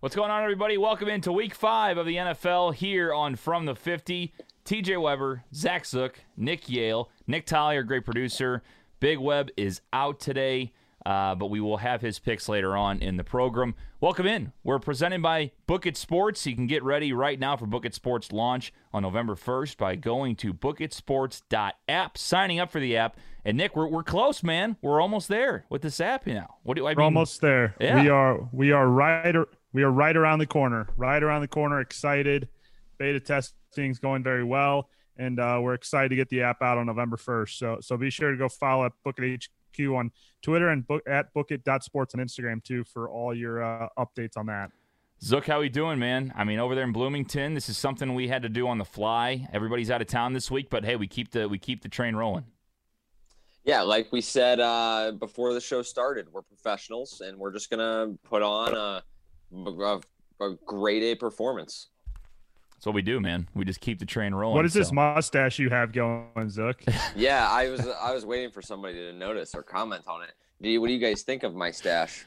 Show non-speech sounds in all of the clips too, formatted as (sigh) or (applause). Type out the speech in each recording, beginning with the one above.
What's going on, everybody? Welcome into week five of the NFL here on From the 50. TJ Weber, Zach Zook, Nick Yale, Nick Tollier, great producer. Big Web is out today, uh, but we will have his picks later on in the program. Welcome in. We're presented by Book It Sports. You can get ready right now for Book It Sports launch on November 1st by going to bookitsports.app, signing up for the app. And Nick, we're, we're close, man. We're almost there with this app now. What do I mean? We're almost there. Yeah. We are we are right we are right around the corner. Right around the corner. Excited. Beta testing's going very well, and uh, we're excited to get the app out on November first. So so be sure to go follow up Book It HQ on Twitter and book at Book It Sports on Instagram too for all your uh, updates on that. Zook, how are we doing, man? I mean, over there in Bloomington, this is something we had to do on the fly. Everybody's out of town this week, but hey, we keep the we keep the train rolling. Yeah, like we said uh, before the show started, we're professionals, and we're just gonna put on a, a, a grade A performance. That's what we do, man. We just keep the train rolling. What is this mustache you have going, Zook? (laughs) Yeah, I was I was waiting for somebody to notice or comment on it. Do you, what do you guys think of my stash?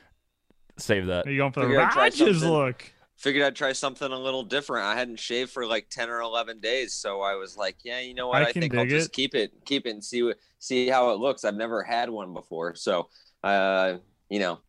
Save that. Are you going for the Figured I'd Rodgers look? Figured I'd try something a little different. I hadn't shaved for like ten or eleven days, so I was like, yeah, you know what? I I, think I'll dig just keep it, keep it, and see what see how it looks. I've never had one before, so uh, you know,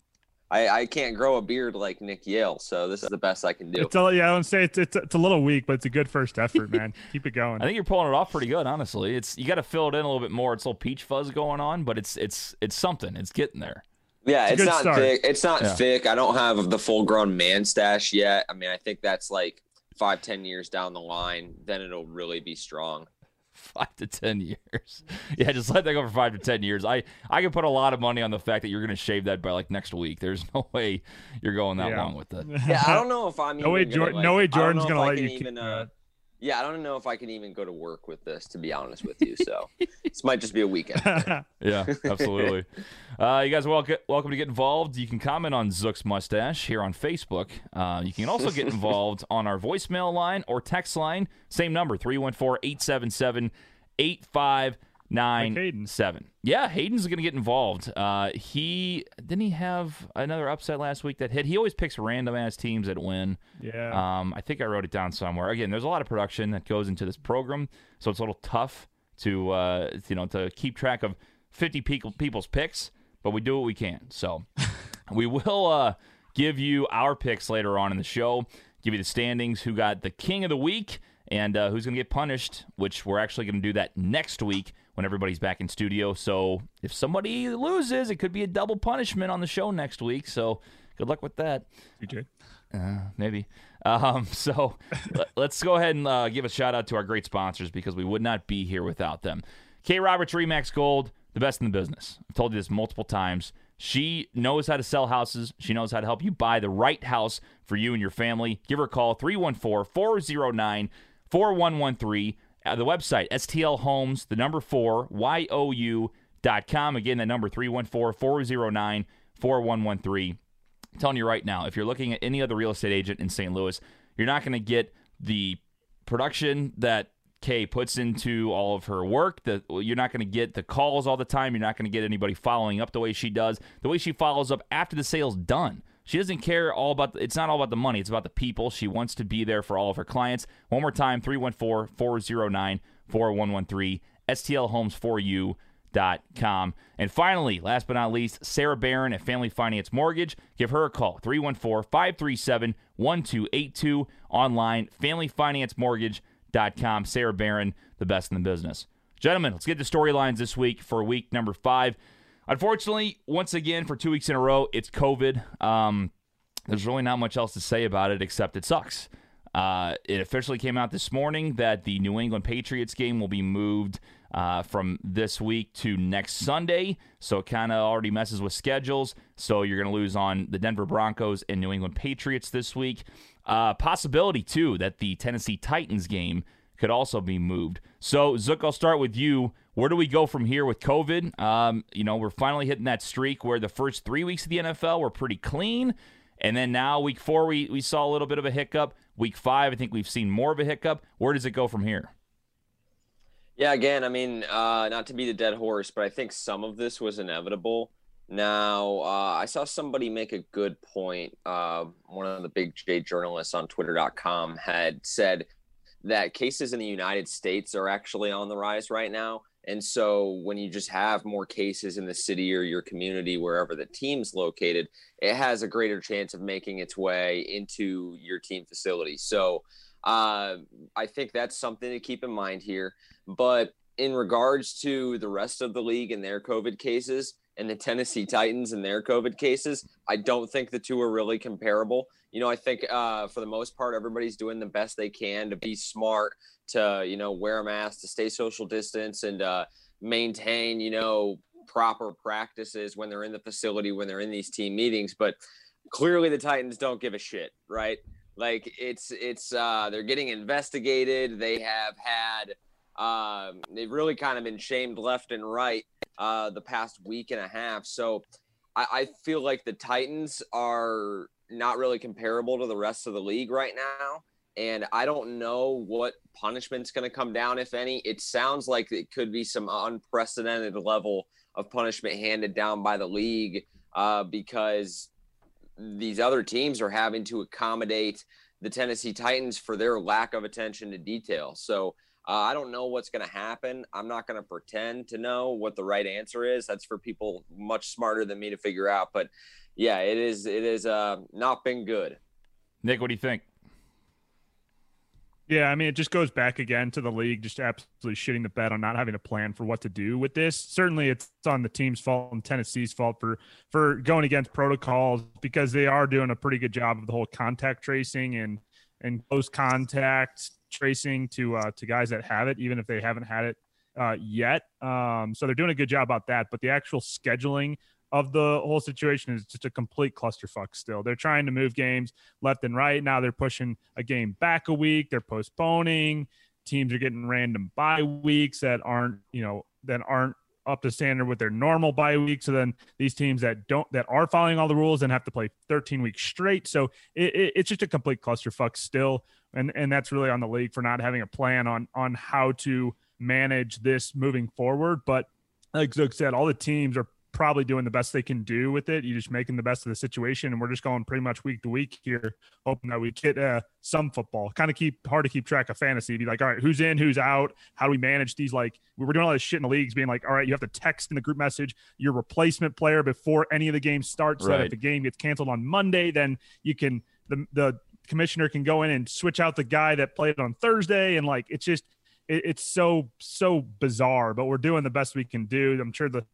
I I can't grow a beard like Nick Yale, so this is the best I can do. It's a, yeah, I would say it's, it's it's a little weak, but it's a good first effort, man. (laughs) Keep it going. I think you're pulling it off pretty good, honestly. It's you got to fill it in a little bit more. It's a little peach fuzz going on, but it's it's it's something. It's getting there. Yeah, It's it's, not start. thick. It's not Yeah. thick. I don't have the full grown man stash yet. I mean, I think that's like five, ten years down the line. Then it'll really be strong. Five to ten years. (laughs) Yeah, just let that go for five to ten years. I I can put a lot of money on the fact that you're going to shave that by like next week. There's (laughs) no way you're going that Yeah. long with it. Yeah, I don't know if I'm. No way even gonna, like- no way Jordan's gonna let you Even, that. uh, yeah, I don't know if I can even go to work with this. To be honest with you, so this might just be a weekend. (laughs) Yeah, absolutely. uh, you guys are welcome, welcome to get involved. You can comment on Zook's mustache here on Facebook. Uh, you can also get (laughs) involved on our voicemail line or text line. Same number, 314-877-8597. Hayden. Yeah, Hayden's going to get involved. Uh, he didn't he have another upset last week that hit. He always picks random ass teams that win. yeah. Um, I think I wrote it down somewhere. Again, there's a lot of production that goes into this program, so it's a little tough to uh, you know to keep track of 50 people, people's picks, but we do what we can. So (laughs) we will uh, give you our picks later on in the show. Give you the standings, who got the king of the week, and uh, who's going to get punished. Which we're actually going to do that next week when everybody's back in studio. So if somebody loses, it could be a double punishment on the show next week. So good luck with that. TJ. Uh, maybe. Um, (laughs) so let- let's go ahead and uh, give a shout out to our great sponsors because we would not be here without them. K. Roberts Remax Gold, the best in the business. I've told you this multiple times. She knows how to sell houses. She knows how to help you buy the right house for you and your family. Give her a call 314 409 4113. Uh, The website, STL Homes, the number four, Y-O-U dot com. Again, the number 314 409 4113. I'm telling you right now, if you're looking at any other real estate agent in St. Louis, you're not going to get the production that Kay puts into all of her work. The, you're not going to get the calls all the time. You're not going to get anybody following up the way she does. The way she follows up after the sale's done. She doesn't care all about. The, it's not all about the money. It's about the people. She wants to be there for all of her clients. One more time: 314-409-4113. STL Homes for you com. And finally, last but not least, Sarah Barron at Family Finance Mortgage. Give her a call, 314-537-1282. Online, familyfinanceMortgage.com. Sarah Barron, the best in the business. Gentlemen, let's get the storylines this week for week number five. Unfortunately, once again, for two weeks in a row, it's COVID. Um, there's really not much else to say about it except it sucks. Uh, it officially came out this morning that the New England Patriots game will be moved uh, from this week to next Sunday. So it kind of already messes with schedules. So you're going to lose on the Denver Broncos and New England Patriots this week. Uh, possibility, too, that the Tennessee Titans game could also be moved. So, Zook, I'll start with you. Where do we go from here with COVID? Um, you know, we're finally hitting that streak where the first three weeks of the NFL were pretty clean. And then now, week four, we, we saw a little bit of a hiccup. Week five, I think we've seen more of a hiccup. Where does it go from here? Yeah, again, I mean, uh, not to be the dead horse, but I think some of this was inevitable. Now, uh, I saw somebody make a good point. Uh, one of the big J journalists on Twitter.com had said that cases in the United States are actually on the rise right now. And so when you just have more cases in the city or your community, wherever the team's located, it has a greater chance of making its way into your team facility. So uh, I think that's something to keep in mind here. But in regards to the rest of the league and their COVID cases, and the Tennessee Titans and their COVID cases, I don't think the two are really comparable. You know, I think uh, for the most part, everybody's doing the best they can to be smart, to you know wear a mask, to stay social distance, and uh, maintain you know proper practices when they're in the facility, when they're in these team meetings. But clearly, the Titans don't give a shit, right? Like it's it's uh, they're getting investigated. They have had um, they've really kind of been shamed left and right uh, the past week and a half. So I, I feel like the Titans are not really comparable to the rest of the league right now. And I don't know what punishment's going to come down, if any. It sounds like it could be some unprecedented level of punishment handed down by the league uh, because these other teams are having to accommodate the Tennessee Titans for their lack of attention to detail. So uh, I don't know what's going to happen. I'm not going to pretend to know what the right answer is. That's for people much smarter than me to figure out. But yeah, it is. It is uh, not been good. Nick, what do you think? Yeah, I mean, it just goes back again to the league just absolutely shitting the bed on not having a plan for what to do with this. Certainly, it's on the team's fault and Tennessee's fault for for going against protocols because they are doing a pretty good job of the whole contact tracing and and close contact tracing to uh, to guys that have it, even if they haven't had it uh, yet. Um, so they're doing a good job about that. But the actual scheduling of the whole situation is just a complete clusterfuck still. They're trying to move games left and right. Now they're pushing a game back a week. They're postponing. Teams are getting random bye weeks that aren't, you know, that aren't up to standard with their normal bye week. So then these teams that don't that are following all the rules and have to play 13 weeks straight. So it, it, it's just a complete clusterfuck still, and and that's really on the league for not having a plan on on how to manage this moving forward. But like Zook said, all the teams are probably doing the best they can do with it. You're just making the best of the situation, and we're just going pretty much week to week here, hoping that we get uh, some football. Kind of keep hard to keep track of fantasy. Be like, all right, who's in, who's out? How do we manage these? Like, we were doing all this shit in the leagues, being like, all right, you have to text in the group message your replacement player before any of the games start, so right. that if the game gets canceled on Monday, then you can the the commissioner can go in and switch out the guy that played on Thursday, and like it's just it's so so bizarre, but we're doing the best we can do. I'm sure the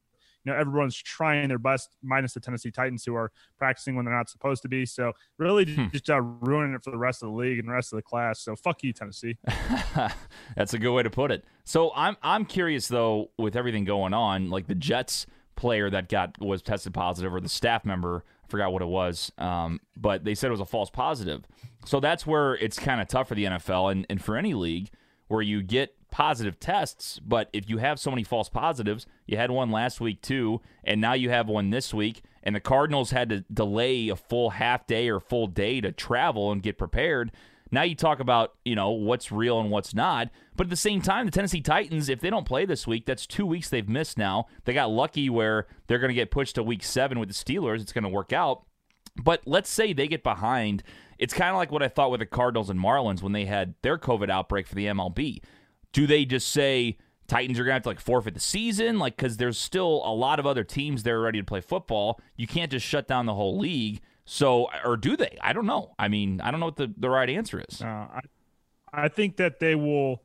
you know everyone's trying their best, minus the Tennessee Titans who are practicing when they're not supposed to be. So really, hmm. just uh, ruining it for the rest of the league and the rest of the class. So fuck you, Tennessee. (laughs) That's a good way to put it. So I'm I'm curious though, with everything going on, like the Jets player that got was tested positive or the staff member forgot what it was um, but they said it was a false positive so that's where it's kind of tough for the nfl and, and for any league where you get positive tests, but if you have so many false positives, you had one last week too, and now you have one this week, and the Cardinals had to delay a full half day or full day to travel and get prepared. Now you talk about, you know, what's real and what's not. But at the same time, the Tennessee Titans, if they don't play this week, that's two weeks they've missed now. They got lucky where they're going to get pushed to week seven with the Steelers. It's going to work out. But let's say they get behind. It's kind of like what I thought with the Cardinals and Marlins when they had their COVID outbreak for the MLB do they just say Titans are going to have to like forfeit the season? Like, because there's still a lot of other teams that are ready to play football. You can't just shut down the whole league. So, or do they? I don't know. I mean, I don't know what the, the right answer is. Uh, I, I think that they will,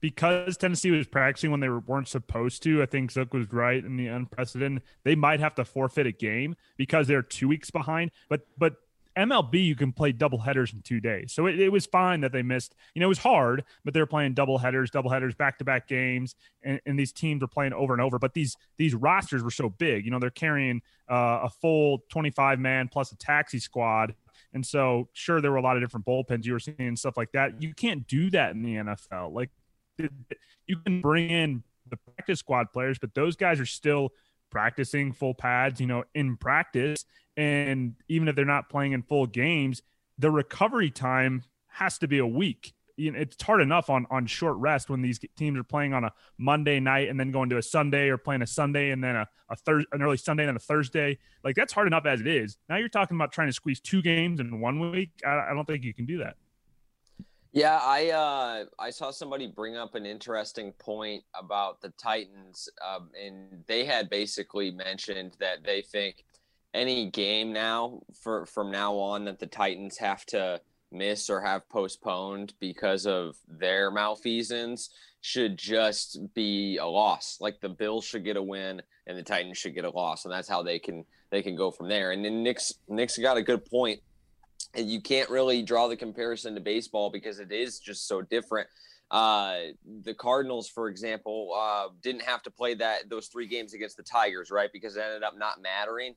because Tennessee was practicing when they weren't supposed to. I think Zook was right in the unprecedented. They might have to forfeit a game because they're two weeks behind. But but MLB, you can play double headers in two days. So it, it, was fine that they missed. You know, it was hard, but they're playing double headers, double headers, back to back games, and, and, these teams are playing over and over. But these these rosters were so big. You know, they're carrying uh, a full 25 man plus a taxi squad. And so, sure, there were a lot of different bullpens you were seeing stuff like that. You can't do that in the NFL. Like, you can bring in the practice squad players, but those guys are still practicing full pads, you know, in practice. And even if they're not playing in full games, the recovery time has to be a week you know, it's hard enough on on short rest when these teams are playing on a Monday night and then going to a Sunday or playing a Sunday and then a, a Thursday, an early Sunday and then a Thursday. Like that's hard enough as it is. Now you're talking about trying to squeeze two games in one week. I, I don't think you can do that. Yeah, I uh, I saw somebody bring up an interesting point about the Titans, um, and they had basically mentioned that they think any game now for from now on that the Titans have to miss or have postponed because of their malfeasance should just be a loss. Like the Bills should get a win and the Titans should get a loss, and that's how they can they can go from there. And then Nick's Nick's got a good point you can't really draw the comparison to baseball because it is just so different. Uh, the Cardinals, for example, uh, didn't have to play that those three games against the Tigers, right? Because it ended up not mattering.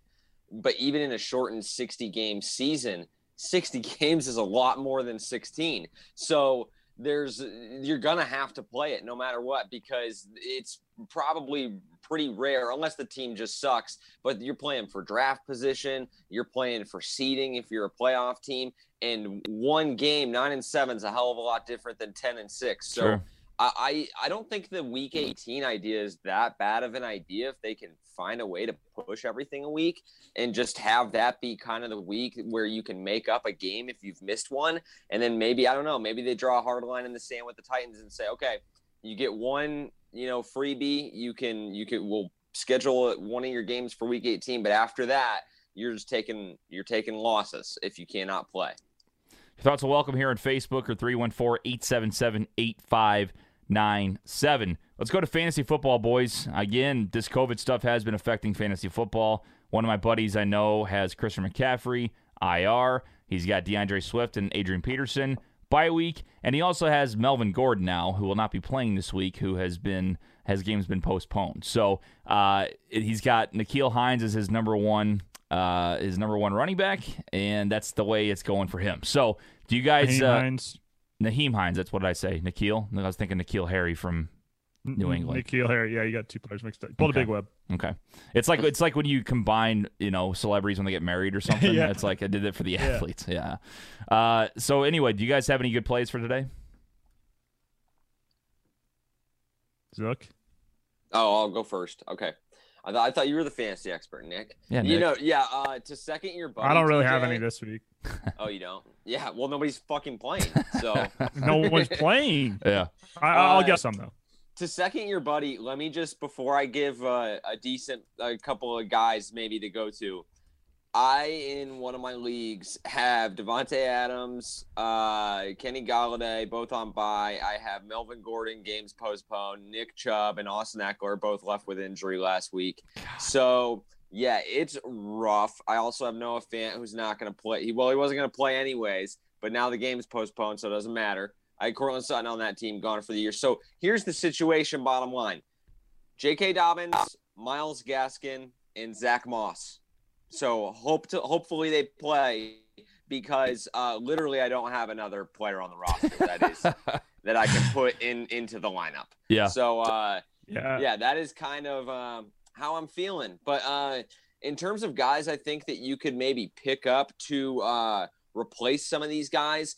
But even in a shortened 60 game season, 60 (laughs) games is a lot more than 16. So there's you're gonna have to play it no matter what because it's probably pretty rare unless the team just sucks but you're playing for draft position you're playing for seeding if you're a playoff team and one game nine and seven is a hell of a lot different than 10 and six so sure. I, I don't think the week 18 idea is that bad of an idea if they can find a way to push everything a week and just have that be kind of the week where you can make up a game if you've missed one. And then maybe, I don't know, maybe they draw a hard line in the sand with the Titans and say, okay, you get one, you know, freebie. You can, you can, we'll schedule one of your games for week 18. But after that, you're just taking, you're taking losses if you cannot play. Your thoughts are welcome here on Facebook or 314 877 nine seven. Let's go to fantasy football, boys. Again, this COVID stuff has been affecting fantasy football. One of my buddies I know has Christian McCaffrey, IR. He's got DeAndre Swift and Adrian Peterson bye week, and he also has Melvin Gordon now, who will not be playing this week, who has been has games been postponed. So uh, he's got N'Keal Hines as his number one uh, his number one running back, and that's the way it's going for him. So do you guys? Uh, Hines. Nyheim Hines. That's what I say. N'Keal. I was thinking N'Keal Harry from New England. N'Keal Harry. Yeah, you got two players mixed up. Pull okay. the big web. Okay. It's like it's like when you combine, you know, celebrities when they get married or (laughs) something. yeah. It's like I did it for the athletes. Yeah. yeah. Uh, so anyway, do you guys have any good plays for today? Zook. Oh, I'll go first. Okay. I, th- I thought you were the fantasy expert, Nick. Yeah, Nick. you know, yeah. Uh, to second your buddy. I don't really today, have any this week. (laughs) oh, you don't? Yeah. Well, nobody's fucking playing, (laughs) so (laughs) no one's playing. Yeah. I, will uh, get some though. To second your buddy, let me just before I give uh, a decent a couple of guys maybe to go to. I in one of my leagues have Davante Adams, uh, Kenny Golladay, both on bye. I have Melvin Gordon, games postponed. Nick Chubb and Austin Ekeler both left with injury last week. So yeah, it's rough. I also have Noah Fant, who's not going to play. He, well, he wasn't going to play anyways, but now the game's postponed, so it doesn't matter. I had Courtland Sutton on that team, gone for the year. So here's the situation. Bottom line: J.K. Dobbins, Myles Gaskin, and Zach Moss so hope to hopefully they play because uh, literally I don't have another player on the roster that is (laughs) that I can put in into the lineup. Yeah. So uh, yeah, yeah, that is kind of um, how I'm feeling. But uh, in terms of guys, I think that you could maybe pick up to uh, replace some of these guys.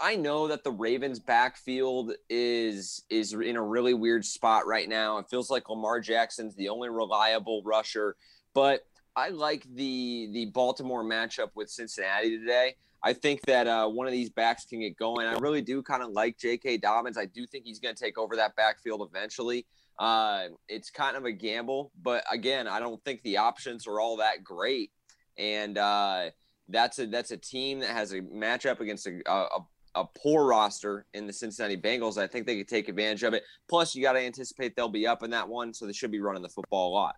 I know that the Ravens backfield is is in a really weird spot right now. It feels like Lamar Jackson's the only reliable rusher, but I like the the Baltimore matchup with Cincinnati today. I think that uh, one of these backs can get going. I really do kind of like J.K. Dobbins. I do think he's going to take over that backfield eventually. Uh, it's kind of a gamble, but again, I don't think the options are all that great. And uh, that's a that's a team that has a matchup against a, a, a poor roster in the Cincinnati Bengals. I think they could take advantage of it. Plus, you got to anticipate they'll be up in that one, so they should be running the football a lot.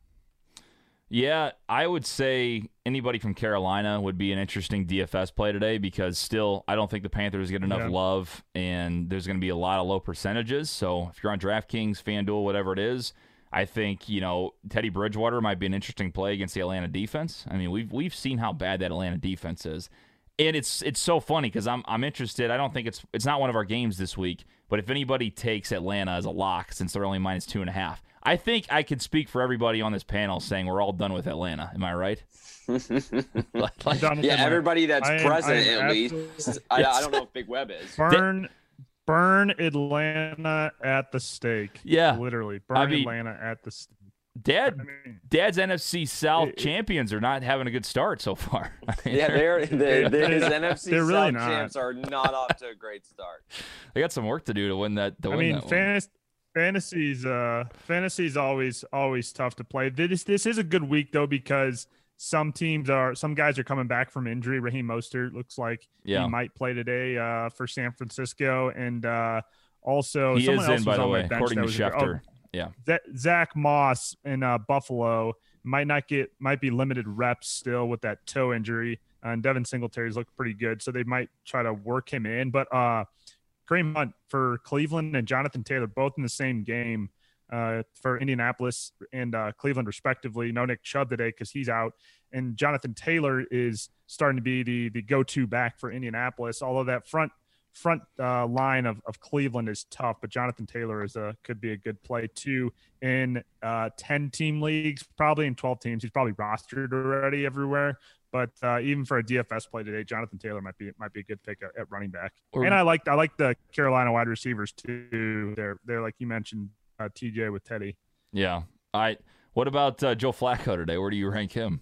Yeah, I would say anybody from Carolina would be an interesting DFS play today because still, I don't think the Panthers get enough yeah. love, and there's going to be a lot of low percentages. So if you're on DraftKings, FanDuel, whatever it is, I think you know Teddy Bridgewater might be an interesting play against the Atlanta defense. I mean, we've we've seen how bad that Atlanta defense is, and it's it's so funny because I'm I'm interested. I don't think it's it's not one of our games this week, but if anybody takes Atlanta as a lock since they're only minus two and a half, I think I could speak for everybody on this panel saying we're all done with Atlanta. Am I right? (laughs) like, yeah, everybody that's present at least. I, I, don't know if Big Web is. Burn, Burn Atlanta at the stake. Yeah. Literally. Burn I mean- Atlanta at the stake. Dad, mean, Dad's NFC South It- it- champions are not having a good start so far. (laughs) I mean, Yeah, they're, they're, they're his NFC They're really South not. champs are not off to a great start. they got some work to do to win that. To I win mean, that one. fantasy, fantasy's uh, fantasy's always always tough to play. This this is a good week though because some teams are some guys are coming back from injury. Raheem Mostert looks like yeah, he might play today uh, for San Francisco, and uh, also he someone is else in by the way, according to Schefter. oh, yeah, Zach Moss in uh, Buffalo might not get might be limited reps still with that toe injury. And Devin Singletary's looked pretty good, so they might try to work him in. But uh, Kareem Hunt for Cleveland and Jonathan Taylor both in the same game uh, for Indianapolis and uh, Cleveland respectively. No Nick Chubb today because he's out, and Jonathan Taylor is starting to be the the go to back for Indianapolis. Although that front front uh, line of, of Cleveland is tough, but Jonathan Taylor is a could be a good play too in uh, ten team leagues, probably in twelve teams. He's probably rostered already everywhere. But uh, even for a DFS play today, Jonathan Taylor might be might be a good pick at, at running back. Or- and I like I like the Carolina wide receivers too. They're they're like you mentioned uh, TJ with Teddy. yeah. All right. What about uh, Joe Flacco today? Where do you rank him?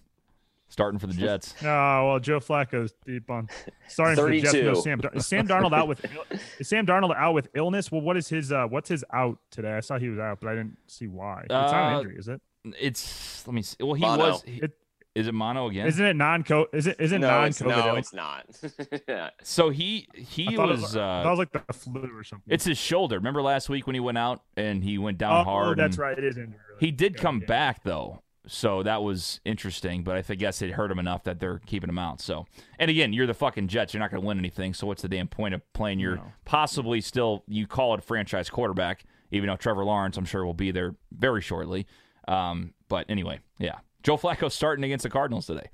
Starting for the Jets. (laughs) Oh well, Joe Flacco's deep on starting for the Jets. No, Sam Dar- is Sam Darnold out with (laughs) is Sam Darnold out with illness? Well, what is his uh what's his out today? I saw he was out, but I didn't see why. It's not an Uh, injury, is it? It's let me see. Well, he Mono. was. he- It- is it mono again? Isn't it non co is it is it no, non it's, COVID? no, it's not. (laughs) Yeah. so he he I was. it was, uh, it was like the flu or something. it's his shoulder. Remember last week when he went out and he went down oh, hard. that's right. It is injury. He did Yeah, come yeah. back though, so that was interesting. But I guess it hurt him enough that they're keeping him out. So, and again, you're the fucking Jets. You're not going to win anything. So what's the damn point of playing your No. possibly still you call it franchise quarterback, even though Trevor Lawrence I'm sure will be there very shortly. Um, but anyway, yeah, Joe Flacco starting against the Cardinals today,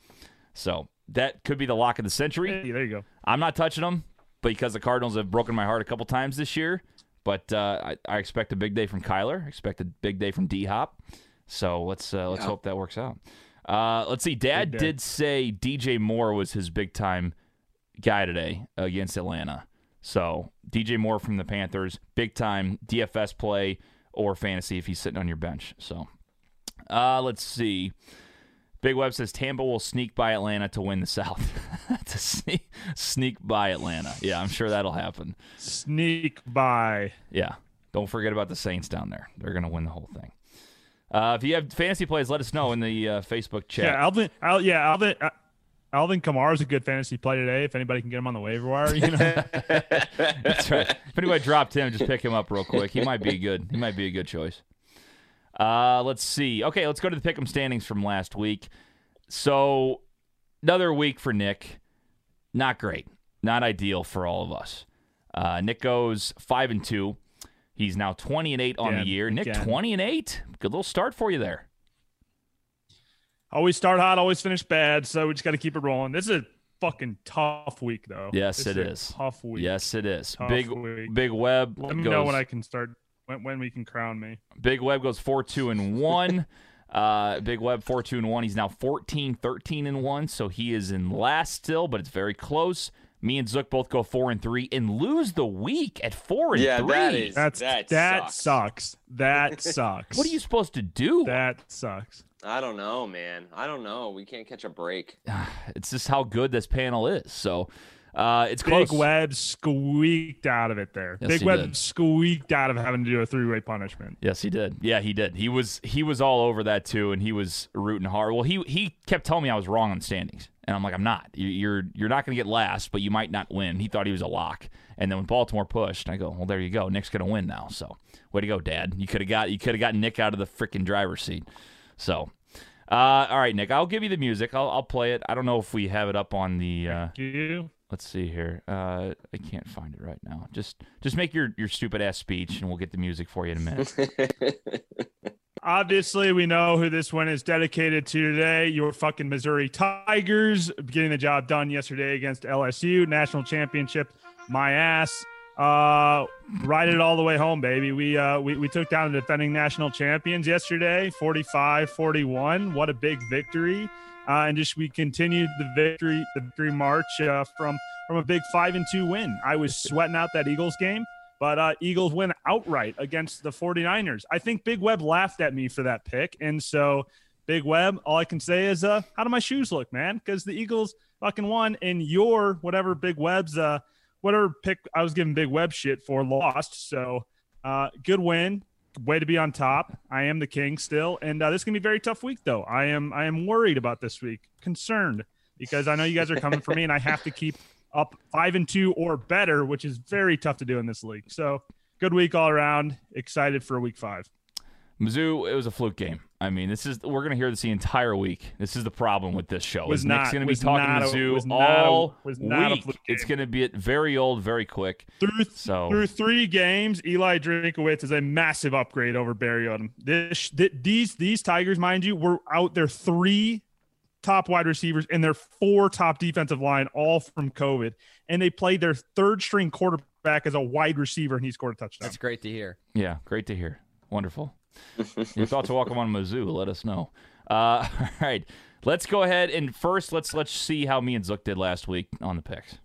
so that could be the lock of the century. Hey, there you go. I'm not touching them because the Cardinals have broken my heart a couple times this year. But uh, I, I expect a big day from Kyler. I expect a big day from D Hop. So let's uh, let's Yeah. hope that works out. Uh, let's see. Dad did say DJ Moore was his big time guy today against Atlanta. So DJ Moore from the Panthers, big time DFS play or fantasy if he's sitting on your bench. So uh, let's see. Big Web says Tampa will sneak by Atlanta to win the South. (laughs) to sneak, sneak by Atlanta. Yeah, I'm sure that'll happen. Sneak by. Yeah. Don't forget about the Saints down there. They're going to win the whole thing. Uh, if you have fantasy plays, let us know in the uh, Facebook chat. Yeah, Alvin. Al, yeah, Alvin. Uh, Alvin Kamara is a good fantasy play today. If anybody can get him on the waiver wire, you know. (laughs) That's right. If anybody dropped him, just pick him up real quick. He might be good. He might be a good choice. Uh, let's see. Okay, let's go to the pick'em standings from last week. So another week for Nick. Not great. Not ideal for all of us. Uh, Nick goes five and two. He's now twenty and eight on the year. Nick again. twenty and eight. Good little start for you there. always start hot, always finish bad. So we just got to keep it rolling. This is a fucking tough week, though. Yes, This it a. Tough week. Yes, it is. Tough Big week. Big Web Let me goes. know when I can start. When, when we can crown me. Big Web goes 4 2 and (laughs) 1. Uh, Big Web 4 2 and 1. He's now 14 13 and 1. So he is in last still, but it's very close. Me and Zook both go 4 and 3 and lose the week at 4 and Yeah, 3. that is- That's That that, sucks. sucks. That (laughs) sucks. What are you supposed to do? That sucks. I don't know, man. I don't know. We can't catch a break. (sighs) It's just how good this panel is. So uh, it's Big close. Web squeaked out of it there. Yes, Big Web did. squeaked out of having to do a three-way punishment. Yes, he did. Yeah, he did. He was he was all over that too, and he was rooting hard. Well, he he kept telling me I was wrong on standings, and I'm like, I'm not. You- You're you're not going to get last, but you might not win. He thought he was a lock, and then when Baltimore pushed, I go, well, there you go. Nick's going to win now. So way to go, Dad. You could have got you could have got Nick out of the freaking driver's seat. So. Uh, all right, Nick. I'll give you the music. I'll, I'll play it. I don't know if we have it up on the. Uh, You? Let's see here. Uh, I can't find it right now. Just just make your your stupid ass speech, and we'll get the music for you in a minute. (laughs) Obviously, we know who this one is dedicated to today. Your fucking Missouri Tigers getting the job done yesterday against LSU national championship. My ass. Uh, ride it all the way home, baby. We uh we, we took down the defending national champions yesterday, 45-41. What a big victory. Uh, and just we continued the victory the victory march uh, from from a big five and two win. I was sweating out that Eagles game but uh, Eagles win outright against the 49ers. I think Big Web laughed at me for that pick. And so, Big Web, all I can say is, uh, how do my shoes look, man? Because the Eagles fucking won, and your whatever Big Web's, uh, whatever pick I was giving Big Web shit for lost. So, uh, good win. Way to be on top. I am the king still, and uh, this is gonna be very tough week, though. I am I am worried about this week, concerned because I know you guys are coming for me, and I have to keep up five and two or better, which is very tough to do in this league. So good week all around. Excited for week five. Mizzou, it was a fluke game. I mean, this is we're gonna hear this the entire week. This is the problem with this show. Was is not- Nick's gonna be was talking not a- Mizzou was not a- all was not a week. fluke It's gonna be very old, very quick. Through So through three games, Eli Drinkwitz is a massive upgrade over Barry Odom. This th- these these Tigers, mind you, were out their three top wide receivers and their four top defensive line, all from COVID, and they played their third string quarterback as a wide receiver, and he scored a touchdown. That's great to hear. yeah, great to hear. Wonderful. (laughs) Your thoughts are welcome on Mizzou. Let us know. Uh, (laughs) all right, let's go ahead and first let's let's see how me and Zook did last week on the picks.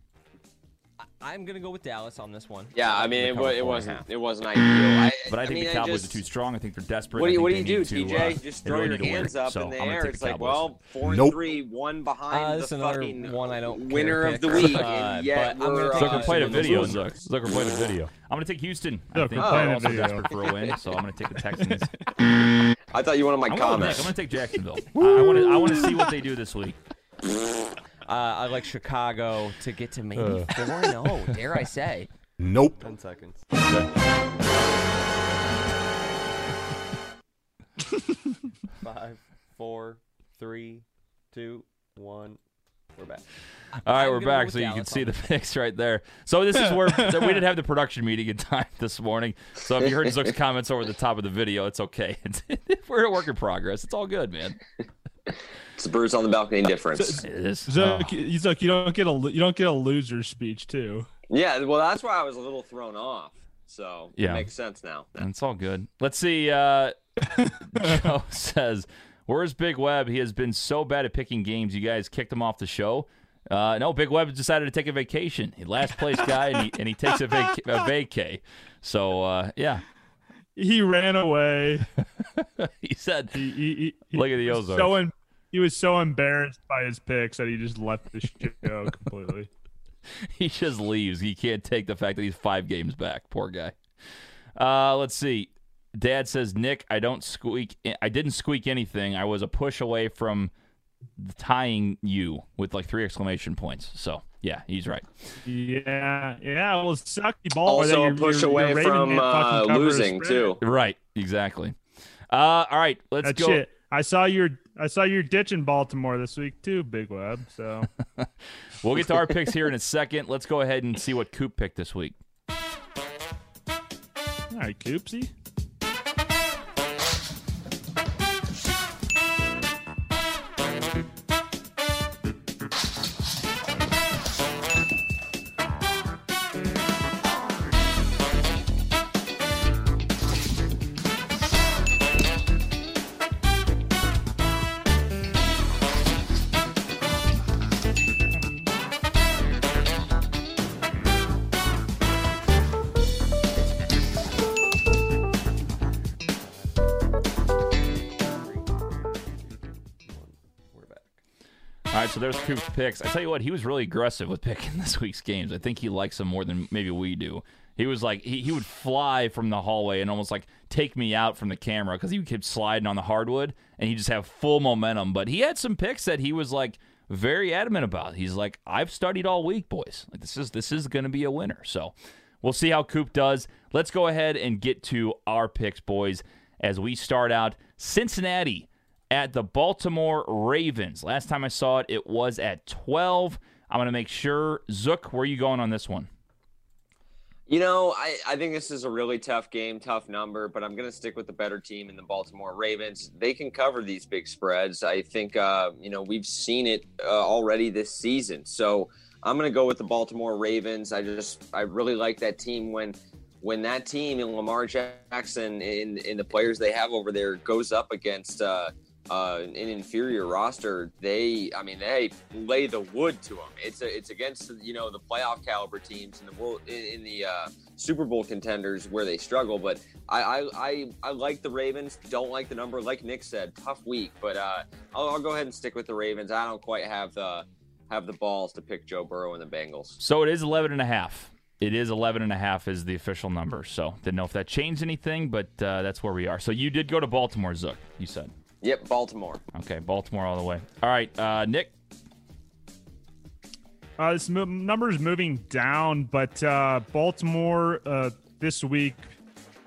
I'm gonna go with Dallas on this one. Yeah, I mean, it, cover wa- four it wasn't it wasn't ideal. I, But I think mean, the Cowboys just, are too strong. I think they're desperate. What do you What do you do, need to, uh, TJ? Just throw really your need to win. hands up So in the I'm air. It's the like, well, four and Nope. three, one Uh, behind this the is another fucking one I don't care winner of the week, Uh, and yet but I'm we're gonna uh, take Zucker played a Mizzou. video. Zuck. Zucker played a video. I'm going to take Houston. I Zucker think played they're a also video. desperate for a win, so I'm going to take the Texans. I thought you wanted my I'm going, with Nick. comments. I'm going to take Jacksonville. I want to. I want to see what they do this week. (laughs) Uh, I like Chicago to get to maybe four and zero. (laughs) Dare I say? Nope. Ten seconds. (laughs) Five, four, three, two, one. We're back. All right, I'm we're back, so you can see the this picks right there. So this is where (laughs) we didn't have the production meeting in time this morning. So if you heard Zook's comments over the top of the video, it's okay. It's, we're a work in progress. It's all good, man. It's the birds on the balcony difference. It is. Zuck, Oh. you- you don't get a you don't get a loser speech too. Yeah, well, that's why I was a little thrown off. So Yeah. it makes sense now. And It's all good. Let's see. Uh, (laughs) Joe says, "Where's Big Web? He has been so bad at picking games. You guys kicked him off the show." Uh, no, Big Web has decided to take a vacation. He last place guy, and he, and he takes a, vac- a vacay. So uh, yeah, He ran away. (laughs) (laughs) he said, He, he, he- he Look at the was Ozarks. So em- he was so embarrassed by his picks that he just left the show (laughs) completely. (laughs) he just leaves. He can't take the fact that he's five games back. Poor guy. Uh, let's see. Dad says, Nick, I don't squeak. I didn't squeak anything. I was a push away from tying you with like three exclamation points. So yeah, he's right. Yeah, yeah. Well, sucky ball. Also, a push your- your away from uh, fucking cover a losing too. Right. Exactly. Uh, all right. Let's That's go. shit. I saw your I saw your ditch in Baltimore this week too, Big Web. So (laughs) We'll get to our picks here in a second. Let's go ahead and see what Coop picked this week. all right, Coopsy. There's Coop's picks. I tell you what, he was really aggressive with picking (laughs) this week's games. I think he likes them more than maybe we do. He was like he, he would fly from the hallway and almost like take me out from the camera because he kept sliding on the hardwood and he just have full momentum. But he had some picks that he was like very adamant about. He's like, I've studied all week, boys. Like this is this is to be a winner. So we'll see how Coop does. Let's go ahead and get to our picks, boys, as we start out Cincinnati at the Baltimore Ravens. Last time I saw it, it was at 12. I'm going to make sure. Zook, where are you going on this one? You know, I, I think this is a really tough game, tough number, but I'm going to stick with the better team in the Baltimore Ravens. They can cover these big spreads. I think, uh, you know, we've seen it uh, already this season. So I'm going to go with the Baltimore Ravens. I just, I really like that team when. When that team and Lamar Jackson and, and the players they have over there goes up against uh, uh, an inferior roster, they, I mean, they lay the wood to them. It's a, it's against you know the playoff caliber teams in the world in, in the uh, Super Bowl contenders where they struggle. But I, I, I, I, like the Ravens. Don't like the number. Like Nick said, tough week. But uh, I'll, I'll go ahead and stick with the Ravens. I don't quite have the have the balls to pick Joe Burrow and the Bengals. So it is 11 and a half. It is 11 and a half is the official number. So didn't know if that changed anything, but uh, that's where we are. So you did go to Baltimore, Zook. You said. Yep, Baltimore. Okay, Baltimore all the way. All right, uh, Nick. Uh, this mo- number is moving down, but uh, Baltimore uh, this week,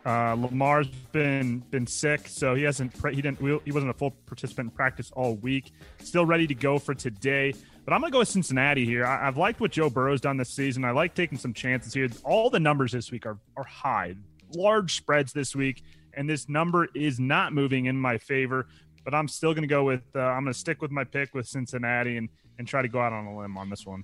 uh, Lamar's been been sick, so he hasn't pra- he didn't he wasn't a full participant in practice all week. Still ready to go for today, but I'm gonna go with Cincinnati here. I- have liked what Joe Burrow's done this season. I like taking some chances here. All the numbers this week are are high, large spreads this week, and this number is not moving in my favor but I'm still going to go with uh, I'm going to stick with my pick with Cincinnati and and try to go out on a limb on this one.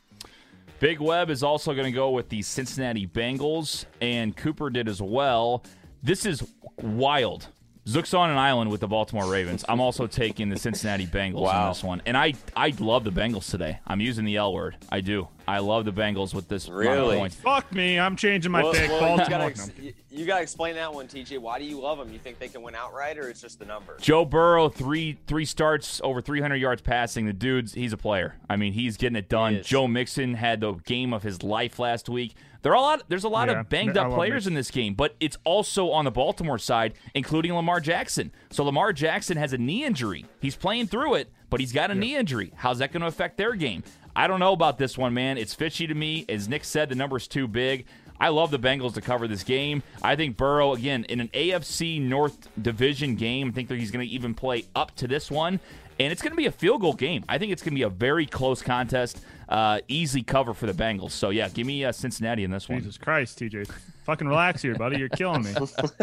Big Web is also going to go with the Cincinnati Bengals, and Cooper did as well. This is wild. Zook's on an island with the Baltimore Ravens. I'm also taking the Cincinnati Bengals wow. on this one, and I I love the Bengals today. I'm using the L word. I do. I love the Bengals with this really. Point. Fuck me. I'm changing my well, pick. Well, you, gotta ex- you, gotta, explain that one, TJ. Why do you love them? You think they can win outright, or it's just the number? Joe Burrow, three three starts, over 300 yards passing. The dude's he's a player. I mean, he's getting it done. Joe Mixon had the game of his life last week. There are a lot. There's a lot yeah, of banged up players in this game, but it's also on the Baltimore side, including Lamar Jackson. So Lamar Jackson has a knee injury. He's playing through it, but he's got a yeah. knee injury. How's that going to affect their game? I don't know about this one, man. It's fishy to me. As Nick said, the number's too big. I love the Bengals to cover this game. I think Burrow, again, in an AFC North Division game, I think that he's going to even play up to this one. And it's going to be a field goal game. I think it's going to be a very close contest. Uh, easy cover for the Bengals. So, yeah, give me uh, Cincinnati in this one. Jesus Christ, TJ. Fucking relax here, buddy. You're killing me.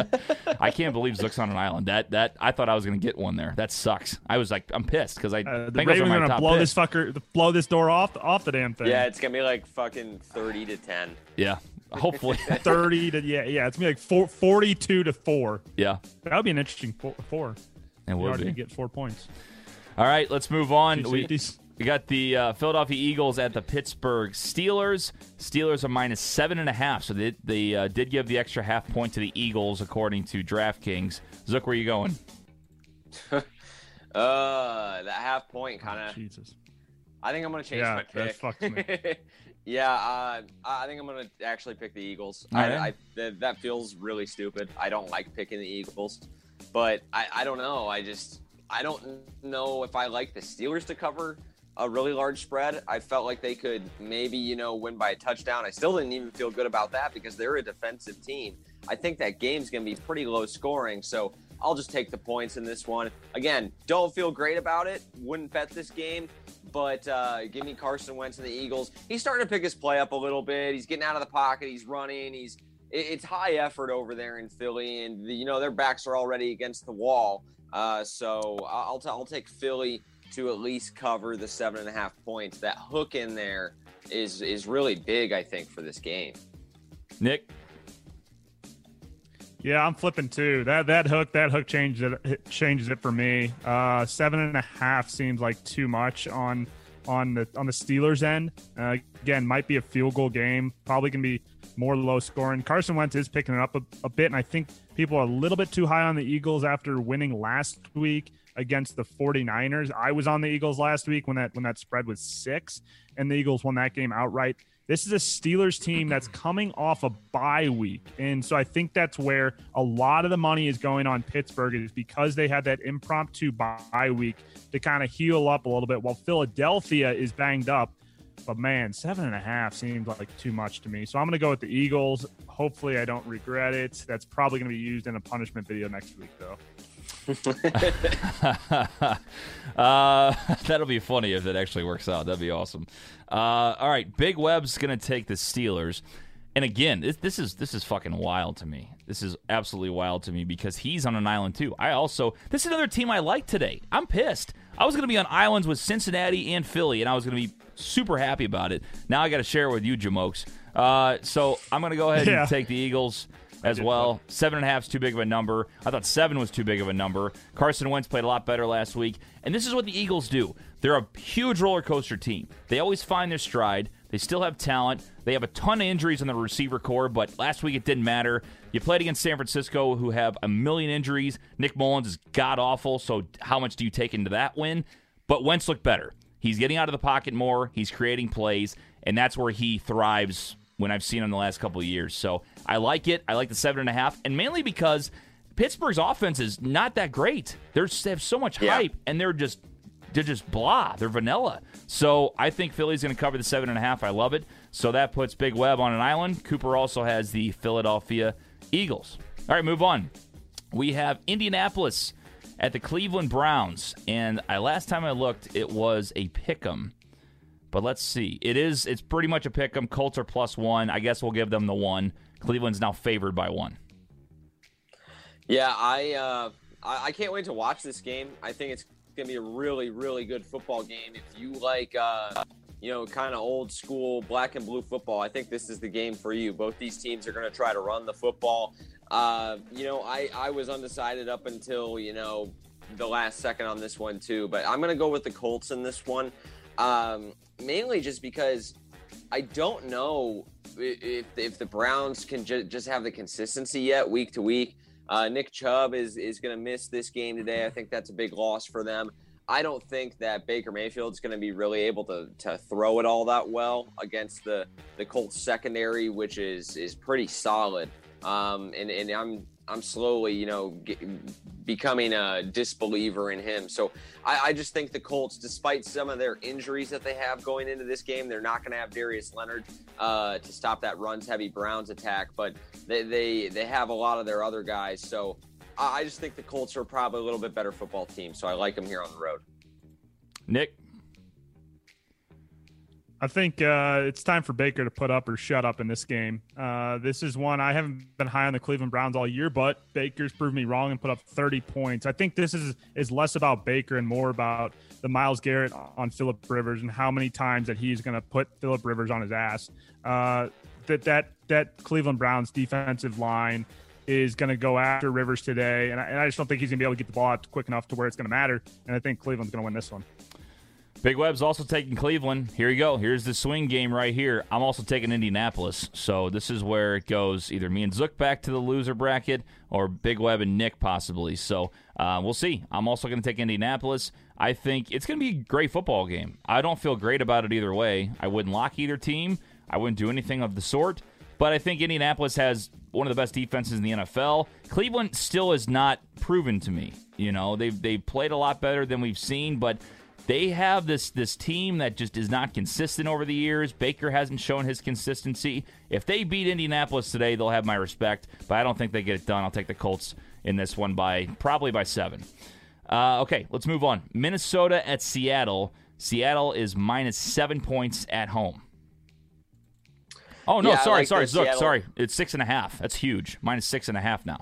(laughs) I can't believe Zook's on an island. That that I thought I was going to get one there. That sucks. I was like, I'm pissed because I uh, the Bengals Ravens are going to blow pick. this fucker, blow this door off off the damn thing. Yeah, it's going to be like fucking thirty to ten. Yeah, hopefully (laughs) 30 to yeah yeah it's gonna be like four, 42 to 4 yeah that would be an interesting four, four. it would be. get four points all right let's move on we, we got the uh, Philadelphia Eagles at the Pittsburgh Steelers. Steelers are minus seven and a half, so they, they uh, did give the extra half point to the Eagles, according to DraftKings. Zook, where are you going? (laughs) uh, that half point kind of. Jesus. I think I'm going to change yeah, my pick. That fucks me. (laughs) yeah, uh, I think I'm going to actually pick the Eagles. I, I, th- that feels really stupid. I don't like picking the Eagles, but I, I don't know. I just I don't know if I like the Steelers to cover a really large spread. I felt like they could maybe, you know, win by a touchdown. I still didn't even feel good about that because they're a defensive team. I think that game's going to be pretty low scoring. So I'll just take the points in this one. Again, don't feel great about it. Wouldn't bet this game, but uh, give me Carson Wentz and the Eagles. He's starting to pick his play up a little bit. He's getting out of the pocket. He's running. He's it's high effort over there in Philly, and you know their backs are already against the wall. Uh, so I'll, t- I'll take Philly to at least cover the seven and a half points. That hook in there is is really big, I think, for this game. Nick. Yeah, I'm flipping too. That that hook, that hook changes it changes it for me. Uh, seven and a half seems like too much on on the on the Steelers end. Uh, again, might be a field goal game. Probably can be more low scoring. Carson Wentz is picking it up a, a bit, and I think people are a little bit too high on the Eagles after winning last week against the 49ers. I was on the Eagles last week when that when that spread was 6 and the Eagles won that game outright. This is a Steelers team that's (clears throat) coming off a bye week. And so I think that's where a lot of the money is going on Pittsburgh is because they had that impromptu bye week to kind of heal up a little bit while Philadelphia is banged up. But man, seven and a half seems like too much to me. So I'm going to go with the Eagles. Hopefully, I don't regret it. That's probably going to be used in a punishment video next week, though. (laughs) uh, (laughs) that'll be funny if it actually works out. That'd be awesome. Uh, all right, Big Web's gonna take the Steelers, and again, this, this is this is fucking wild to me. This is absolutely wild to me because he's on an island too. I also this is another team I like today. I'm pissed. I was gonna be on islands with Cincinnati and Philly, and I was gonna be super happy about it. Now I got to share it with you, Jamokes. Uh, so I'm gonna go ahead yeah. and take the Eagles. as well. Seven and a half is too big of a number. I thought seven was too big of a number. Carson Wentz played a lot better last week, and this is what the Eagles do. They're a huge roller coaster team. They always find their stride. They still have talent. They have a ton of injuries in the receiver corps, but last week it didn't matter. You played against San Francisco, who have a million injuries. Nick Mullens is god awful, so how much do you take into that win? But Wentz looked better. He's getting out of the pocket more. He's creating plays, and that's where he thrives when I've seen him the last couple of years. So I like it. I like the seven and a half, and mainly because Pittsburgh's offense is not that great. They're, they have so much Yeah. hype, and they're just they're just blah. They're vanilla. So I think Philly's going to cover the seven and a half. I love it. So that puts Big Web on an island. Cooper also has the Philadelphia Eagles. All right, move on. We have Indianapolis at the Cleveland Browns, and I last time I looked, it was a pick'em. But let's see. It is. It's pretty much a pick'em. Colts are plus one. I guess we'll give them the one. Cleveland's now favored by one. Yeah, I, uh, I I can't wait to watch this game. I think it's gonna be a really really good football game. If you like, uh, you know, kind of old school black and blue football, I think this is the game for you. Both these teams are gonna try to run the football. Uh, you know, I I was undecided up until you know the last second on this one too, but I'm gonna go with the Colts in this one, um, mainly just because I don't know if if the Browns can ju- just have the consistency yet week to week. Uh, Nick Chubb is is going to miss this game today. I think that's a big loss for them. I don't think that Baker Mayfield's going to be really able to to throw it all that well against the the Colts secondary, which is is pretty solid. Um, and and I'm I'm slowly, you know, get, becoming a disbeliever in him. So I, I just think the Colts, despite some of their injuries that they have going into this game, they're not going to have Darius Leonard uh, to stop that runs heavy Browns attack, but they, they they have a lot of their other guys. So I I just think the Colts are probably a little bit better football team. So I like them here on the road. Nick, I think uh, it's time for Baker to put up or shut up in this game. Uh, this is one I haven't been high on the Cleveland Browns all year, but Baker's proved me wrong and put up 30 points. I think this is is less about Baker and more about the Myles Garrett on Philip Rivers and how many times that he's going to put Philip Rivers on his ass. Uh, that that that Cleveland Browns defensive line is going to go after Rivers today, and I, and I just don't think he's going to be able to get the ball out quick enough to where it's going to matter. And I think Cleveland's going to win this one. Big Web's also taking Cleveland. Here you go. Here's the swing game right here. I'm also taking Indianapolis. So this is where it goes either me and Zook back to the loser bracket or Big Web and Nick possibly. So uh, we'll see. I'm also going to take Indianapolis. I think it's going to be a great football game. I don't feel great about it either way. I wouldn't lock either team. I wouldn't do anything of the sort. But I think Indianapolis has one of the best defenses in the NFL. Cleveland still is not proven to me. You know, they've they played a lot better than we've seen, but they have this this team that just is not consistent over the years. Baker hasn't shown his consistency. If they beat Indianapolis today, they'll have my respect, but I don't think they get it done. I'll take the Colts in this one by probably by seven. Uh, okay, let's move on. Minnesota at Seattle. Seattle is minus seven points at home. Oh no, Yeah, sorry, like sorry, Zook, Seattle- sorry. It's six and a half. That's huge. Minus six and a half now.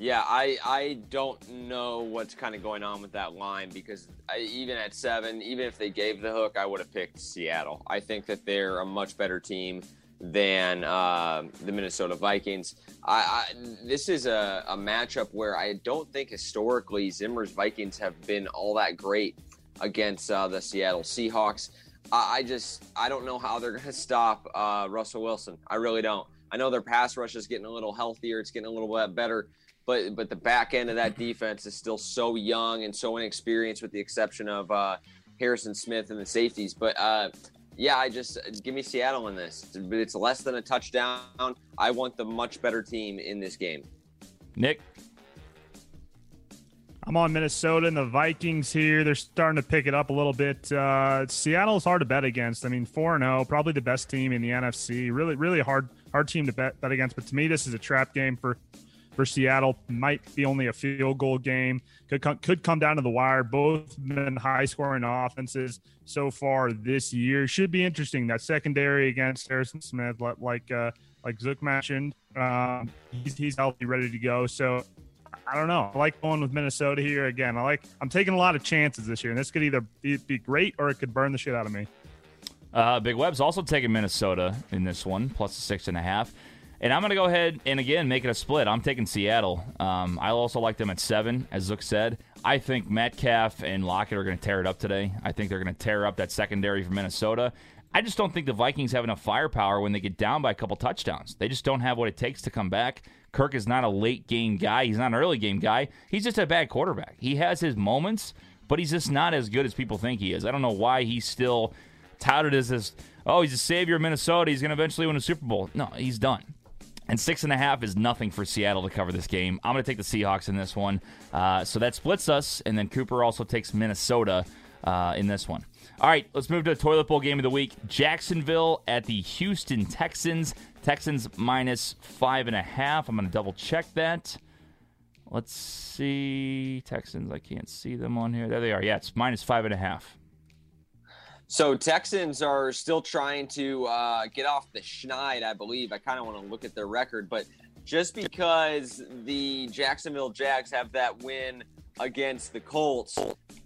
Yeah, I I don't know what's kind of going on with that line because I, even at seven, even if they gave the hook, I would have picked Seattle. I think that they're a much better team than uh, the Minnesota Vikings. I, I this is a, a matchup where I don't think historically Zimmer's Vikings have been all that great against uh, the Seattle Seahawks. I, I just I don't know how they're (laughs) going to stop uh, Russell Wilson. I really don't. I know their pass rush is getting a little healthier. It's getting a little bit better but but the back end of that defense is still so young and so inexperienced, with the exception of uh, Harrison Smith and the safeties. But uh, yeah, I just give me Seattle in this. But it's less than a touchdown. I want the much better team in this game. Nick, I'm on Minnesota and the Vikings here. They're starting to pick it up a little bit. Uh, Seattle's hard to bet against. I mean, four and zero, probably the best team in the NFC. Really, really hard, hard team to bet bet against. But to me, this is a trap game for for Seattle. Might be only a field goal game. Could come, could come down to the wire. Both been high scoring offenses so far this year. Should be interesting. That secondary against Harrison Smith, like uh, like Zook mentioned, um, he's he's healthy, ready to go. So I don't know. I like going with Minnesota here again. I like. I'm taking a lot of chances this year, and this could either be, be great or it could burn the shit out of me. Uh, Big Web's also taking Minnesota in this one, plus six and a half. And I'm going to go ahead and again make it a split. I'm taking Seattle. Um, I also like them at seven, as Zook said. I think Metcalf and Lockett are going to tear it up today. I think they're going to tear up that secondary for Minnesota. I just don't think the Vikings have enough firepower when they get down by a couple touchdowns. They just don't have what it takes to come back. Kirk is not a late game guy. He's not an early game guy. He's just a bad quarterback. He has his moments, but he's just not as good as people think he is. I don't know why he's still touted as this, oh, he's a savior of Minnesota. He's going to eventually win a Super Bowl. No, he's done. And six and a half is nothing for Seattle to cover this game. I'm going to take the Seahawks in this one. Uh, so that splits us. And then Cooper also takes Minnesota uh, in this one. All right, let's move to the toilet bowl game of the week. Jacksonville at the Houston Texans. Texans minus five and a half. I'm going to double check that. Let's see. Texans, I can't see them on here. There they are. Yeah, it's minus five and a half. So Texans are still trying to uh, get off the schneid, I believe. I kind of want to look at their record, but just because the Jacksonville Jags have that win against the Colts,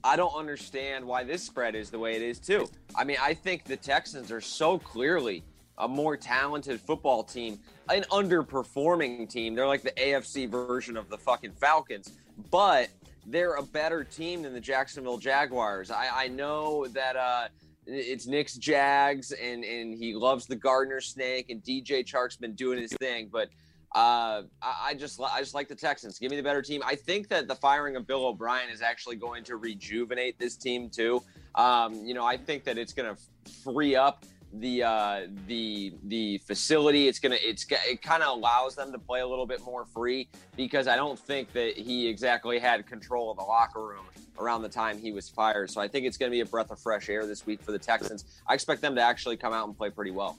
I don't understand why this spread is the way it is too. I mean, I think the Texans are so clearly a more talented football team, an underperforming team. They're like the AFC version of the fucking Falcons, but they're a better team than the Jacksonville Jaguars. I, I know that uh, it's Nick's Jags, and and he loves the Gardner Snake, and DJ Chark's been doing his thing, but. Uh, I, I just I just like the Texans. Give me the better team. I think that the firing of Bill O'Brien is actually going to rejuvenate this team too. Um, you know, I think that it's going to free up the uh, the the facility. It's gonna it's it kind of allows them to play a little bit more free because I don't think that he exactly had control of the locker room around the time he was fired. So I think it's going to be a breath of fresh air this week for the Texans. I expect them to actually come out and play pretty well.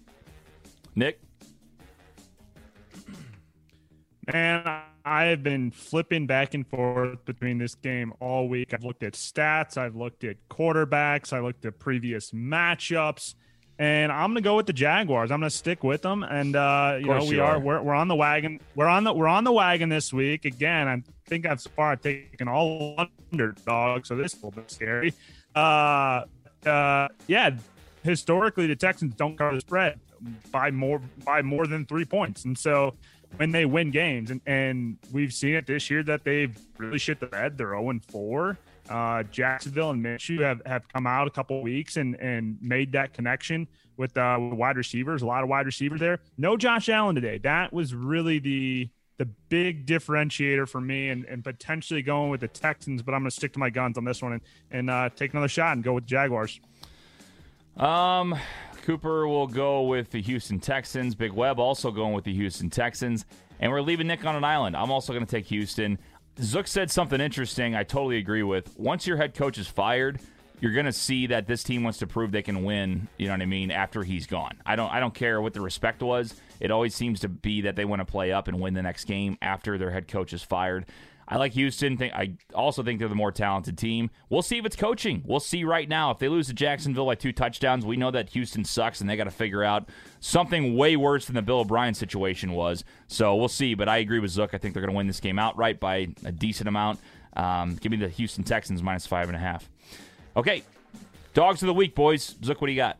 Nick. Man, I have been flipping back and forth between this game all week. I've looked at stats, I've looked at quarterbacks, I looked at previous matchups, and I'm gonna go with the Jaguars. I'm gonna stick with them, and uh, you know we you are, are. We're, we're on the wagon. We're on the we're on the wagon this week again. I think I've so far taken all underdogs, so this is a little bit scary. Uh, uh, yeah, historically the Texans don't cover the spread by more by more than three points, and so when they win games, and, and we've seen it this year that they've really shit the bed. They're 0 and 4. Uh, Jacksonville and Minshew have, have come out a couple weeks and, and made that connection with, uh, wide receivers. A lot of wide receivers there. No Josh Allen today. That was really the the big differentiator for me, and, and potentially going with the Texans. But I'm going to stick to my guns on this one and and uh, take another shot and go with the Jaguars. Um, Cooper will go with the Houston Texans. Big Web also going with the Houston Texans. And we're leaving Nick on an island. I'm also going to take Houston. Zook said something interesting I totally agree with. Once your head coach is fired, you're going to see that this team wants to prove they can win, you know what I mean, after he's gone. I don't I don't care what the respect was. It always seems to be that they want to play up and win the next game after their head coach is fired. I like Houston. Think I also think they're the more talented team. We'll see if it's coaching. We'll see right now. If they lose to Jacksonville by two touchdowns, we know that Houston sucks and they got to figure out something way worse than the Bill O'Brien situation was. So we'll see. But I agree with Zook. I think they're going to win this game outright by a decent amount. Um, give me the Houston Texans minus five and a half. Okay, dogs of the week, boys. Zook, what do you got?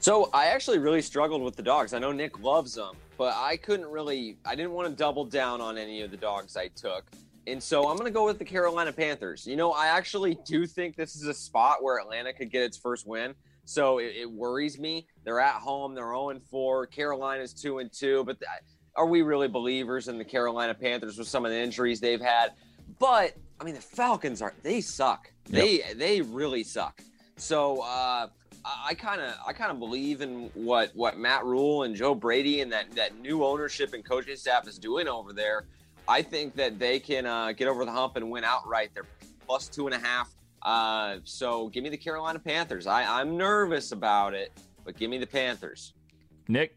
So I actually really struggled with the dogs. I know Nick loves them, but I couldn't really. I didn't want to double down on any of the dogs I took, and so I'm going to go with the Carolina Panthers. You know, I actually do think this is a spot where Atlanta could get its first win. So it, it worries me. They're at home. They're 0 4. Carolina's 2 and 2. But th- are we really believers in the Carolina Panthers with some of the injuries they've had? But I mean, the Falcons are they suck. They they really suck. So uh, I kind of I kind of believe in what what Matt Rhule and Joe Brady and that that new ownership and coaching staff is doing over there. I think that they can uh, get over the hump and win outright. They're plus two and a half. Uh, so give me the Carolina Panthers. I, I'm nervous about it, but give me the Panthers. Nick?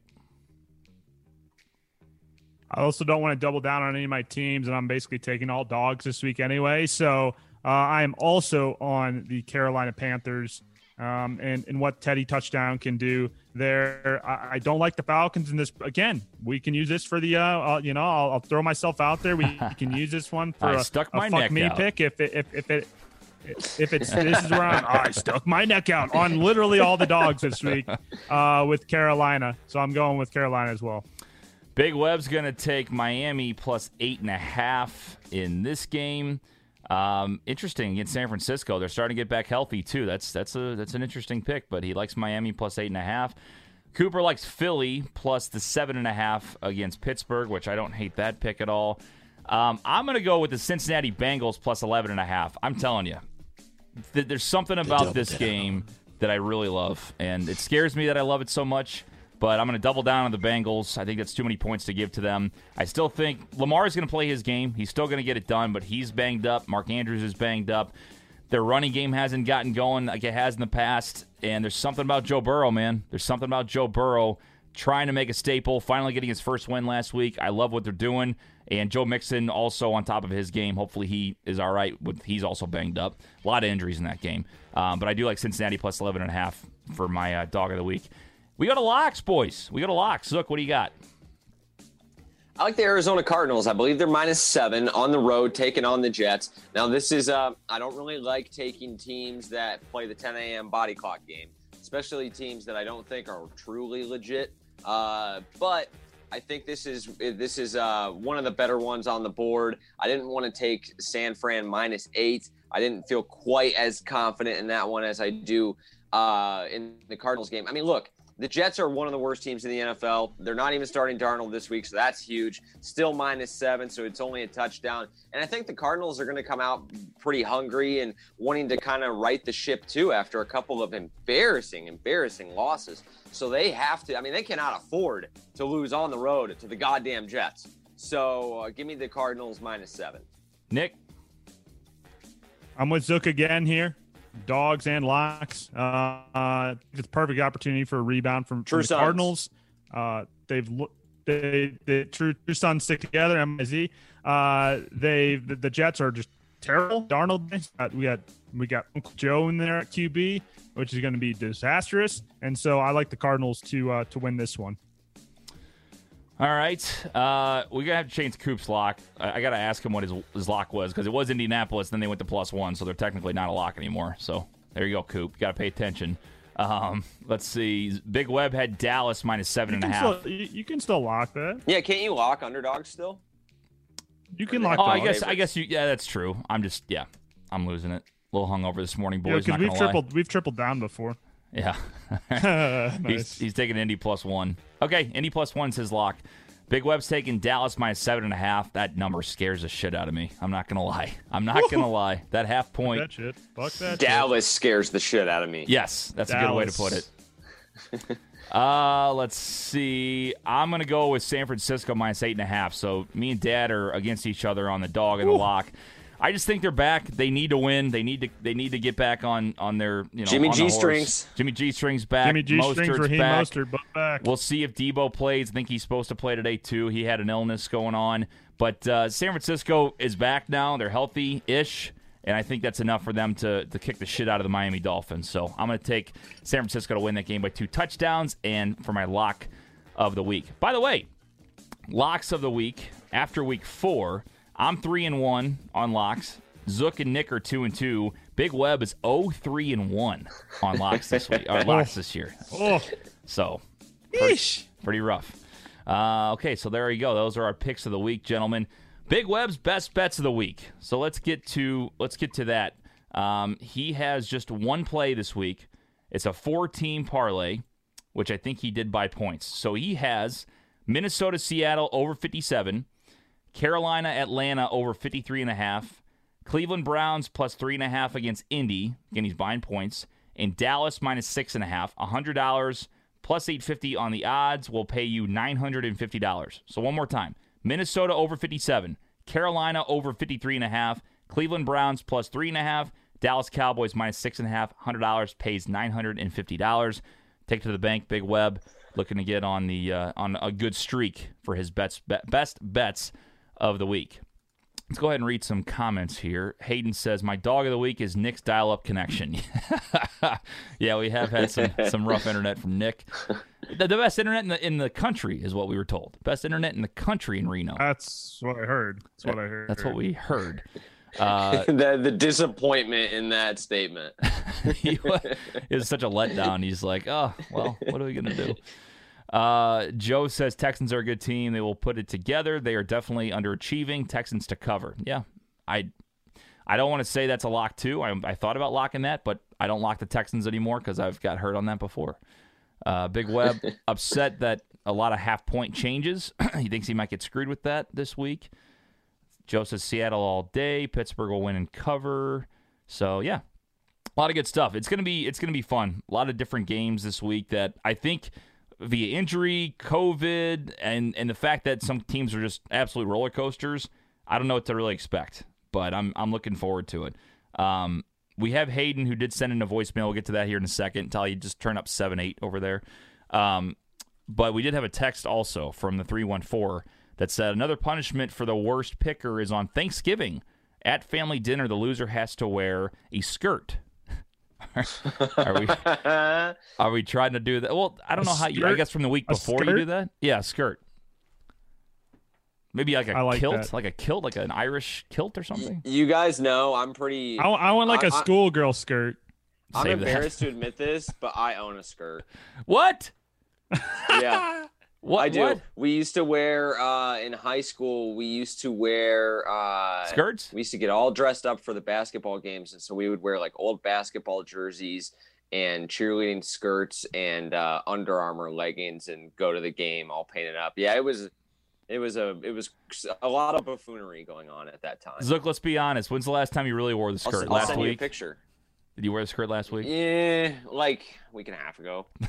I also don't want to double down on any of my teams, and I'm basically taking all dogs this week anyway. So uh, I am also on the Carolina Panthers um, and, and what Teddy touchdown can do there. I, I, don't like the Falcons in this. Again, we can use this for the, uh, uh you know, I'll, I'll, throw myself out there. We (laughs) can use this one for a, stuck my a fuck me out. pick if it, if, if it, if it's (laughs) this is where I'm, I stuck my neck out on literally all the dogs this week uh, with Carolina. So I'm going with Carolina as well. Big Web's going to take Miami plus eight and a half in this game. Um, interesting against San Francisco. They're starting to get back healthy too. That's that's a that's an interesting pick. But he likes Miami plus eight and a half. Cooper likes Philly plus the seven and a half against Pittsburgh, which I don't hate that pick at all. Um, I'm going to go with the Cincinnati Bengals plus 11 and a half. I'm telling you, th- there's something about this game that I really love, and it scares me that I love it so much. But I'm going to double down on the Bengals. I think that's too many points to give to them. I still think Lamar is going to play his game. He's still going to get it done, but he's banged up. Mark Andrews is banged up. Their running game hasn't gotten going like it has in the past. And there's something about Joe Burrow, man. There's something about Joe Burrow trying to make a staple, finally getting his first win last week. I love what they're doing. And Joe Mixon also on top of his game. Hopefully he is all right. With, he's also banged up. A lot of injuries in that game. Um, but I do like Cincinnati plus 11 and a half for my uh, dog of the week. We go to locks, boys. We go to locks. Look, what do you got? I like the Arizona Cardinals. I believe they're minus seven on the road, taking on the Jets. Now, this is, uh, I don't really like taking teams that play the 10 a.m. body clock game, especially teams that I don't think are truly legit. Uh, but I think this is this is uh, one of the better ones on the board. I didn't want to take San Fran minus eight. I didn't feel quite as confident in that one as I do uh, in the Cardinals game. I mean, look, the Jets are one of the worst teams in the NFL. They're not even starting Darnold this week, so that's huge. Still minus seven, so it's only a touchdown. And I think the Cardinals are going to come out pretty hungry and wanting to kind of right the ship too after a couple of embarrassing, embarrassing losses. So they have to, I mean, they cannot afford to lose on the road to the goddamn Jets. So uh, give me the Cardinals minus seven. Nick? I'm with Zook again here dogs and locks. Uh, uh, it's a perfect opportunity for a rebound from, from the Sons. Cardinals. Uh, they've they the true true sons stick together. MIZ. Uh, they the, the Jets are just terrible. Darnold. We got we got Uncle Joe in there at QB, which is going to be disastrous. And so I like the Cardinals to uh, to win this one. All right. Uh, we're going to have to change Coop's lock. I, I got to ask him what his, his lock was because it was Indianapolis, then they went to plus one, so they're technically not a lock anymore. So there you go, Coop. You got to pay attention. Um, let's see. Big Web had Dallas minus minus seven and a half. You can, still, you, you can still lock that. Yeah, can't you lock underdogs still? You can lock. Oh, I dogs. guess I guess you. Yeah, that's true. I'm just yeah, I'm losing it. A little hungover this morning, Yeah, boys. because not we've gonna lie. tripled we've tripled down before. Yeah, (laughs) (laughs) nice. he's he's taking Indy plus one. Okay, Indy plus one's his lock. Big Web's taking Dallas minus seven and a half. That number scares the shit out of me. I'm not gonna lie. I'm not gonna lie. That half point. that shit. Fuck that. shit. Dallas scares the shit out of me. Yes, that's a good way to put it. (laughs) uh, let's see. I'm gonna go with San Francisco minus eight and a half. So me and Dad are against each other on the dog and the lock. I just think they're back. They need to win. They need to. They need to get back on on their you know Jimmy G strings. Jimmy G strings back. Jimmy G strings Mostert's Raheem back. Mostert, but back. We'll see if Debo plays. I think he's supposed to play today too. He had an illness going on, but uh, San Francisco is back now. They're healthy-ish, and I think that's enough for them to to kick the shit out of the Miami Dolphins. So I'm going to take San Francisco to win that game by two touchdowns, and for my lock of the week. By the way, locks of the week after week four. I'm three and one on locks. Zook and Nick are two and two. Big Web is 0-3 and one on locks this week. Or (laughs) locks this year. oh, So pretty, pretty rough. Uh, okay, so there you go. Those are our picks of the week, gentlemen. Big Web's best bets of the week. So let's get to let's get to that. Um, he has just one play this week. It's a four-team parlay, which I think he did by points. So he has Minnesota, Seattle over 57, Carolina, Atlanta over 53 and a half, Cleveland Browns plus three and a half against Indy. Again, he's buying points. And Dallas minus six and a half. hundred dollars plus eight fifty on the odds will pay you nine hundred and fifty dollars. So one more time: Minnesota over fifty seven, Carolina over fifty three and a half, Cleveland Browns plus three and a half, Dallas Cowboys minus six and a half. Hundred dollars pays nine hundred and fifty dollars. Take to the bank. Big Web looking to get on the uh, on a good streak for his bets be- best bets of the week. Let's go ahead and read some comments here. Hayden says, "My dog of the week is Nick's dial-up connection." (laughs) yeah, we have had some (laughs) some rough internet from Nick. The, the best internet in the in the country is what we were told. Best internet in the country in Reno. that's what I heard. That's what I heard. That's what we heard. (laughs) Uh, the the disappointment in that statement. he wa- it was such a letdown. He's like, "Oh, well, what are we gonna do?" Uh, Joe says Texans are a good team. They will put it together. They are definitely underachieving. Texans to cover. Yeah, I I don't want to say that's a lock too. I, I thought about locking that, but I don't lock the Texans anymore because I've got hurt on that before. Uh, Big Web (laughs) upset that a lot of half point changes. (clears throat) he thinks he might get screwed with that this week. Joe says Seattle all day. Pittsburgh will win and cover. So yeah, a lot of good stuff. It's gonna be it's gonna be fun. A lot of different games this week that I think via injury, COVID, and and the fact that some teams are just absolute roller coasters. I don't know what to really expect, but I'm I'm looking forward to it. Um, we have Hayden who did send in a voicemail. We'll get to that here in a second. You just turn up seven eight over there. Um, but we did have a text also from the three one four that said another punishment for the worst picker is on Thanksgiving at family dinner. The loser has to wear a skirt. Are we (laughs) are we trying to do that? Well, I don't A know how you. I guess from the week before you do that. Yeah, skirt. Maybe like a like kilt, that. like a kilt, like an Irish kilt or something. You guys know I'm pretty. I, I want like a I- I- schoolgirl skirt. I'm Save that. embarrassed to admit this, but I own a skirt. What? Yeah, (laughs) What? I do. What? We used to wear uh, in high school. We used to wear uh, Skirts? We used to get all dressed up for the basketball games, and so we would wear like old basketball jerseys and cheerleading skirts and uh, Under Armour leggings and go to the game all painted up. Yeah, it was, it was a, it was a lot of buffoonery going on at that time. Zook, let's be honest. When's the last time you really wore the I'll, skirt? I'll last a week? picture. Did you wear the skirt last week? Yeah, like a week and a half ago. (laughs)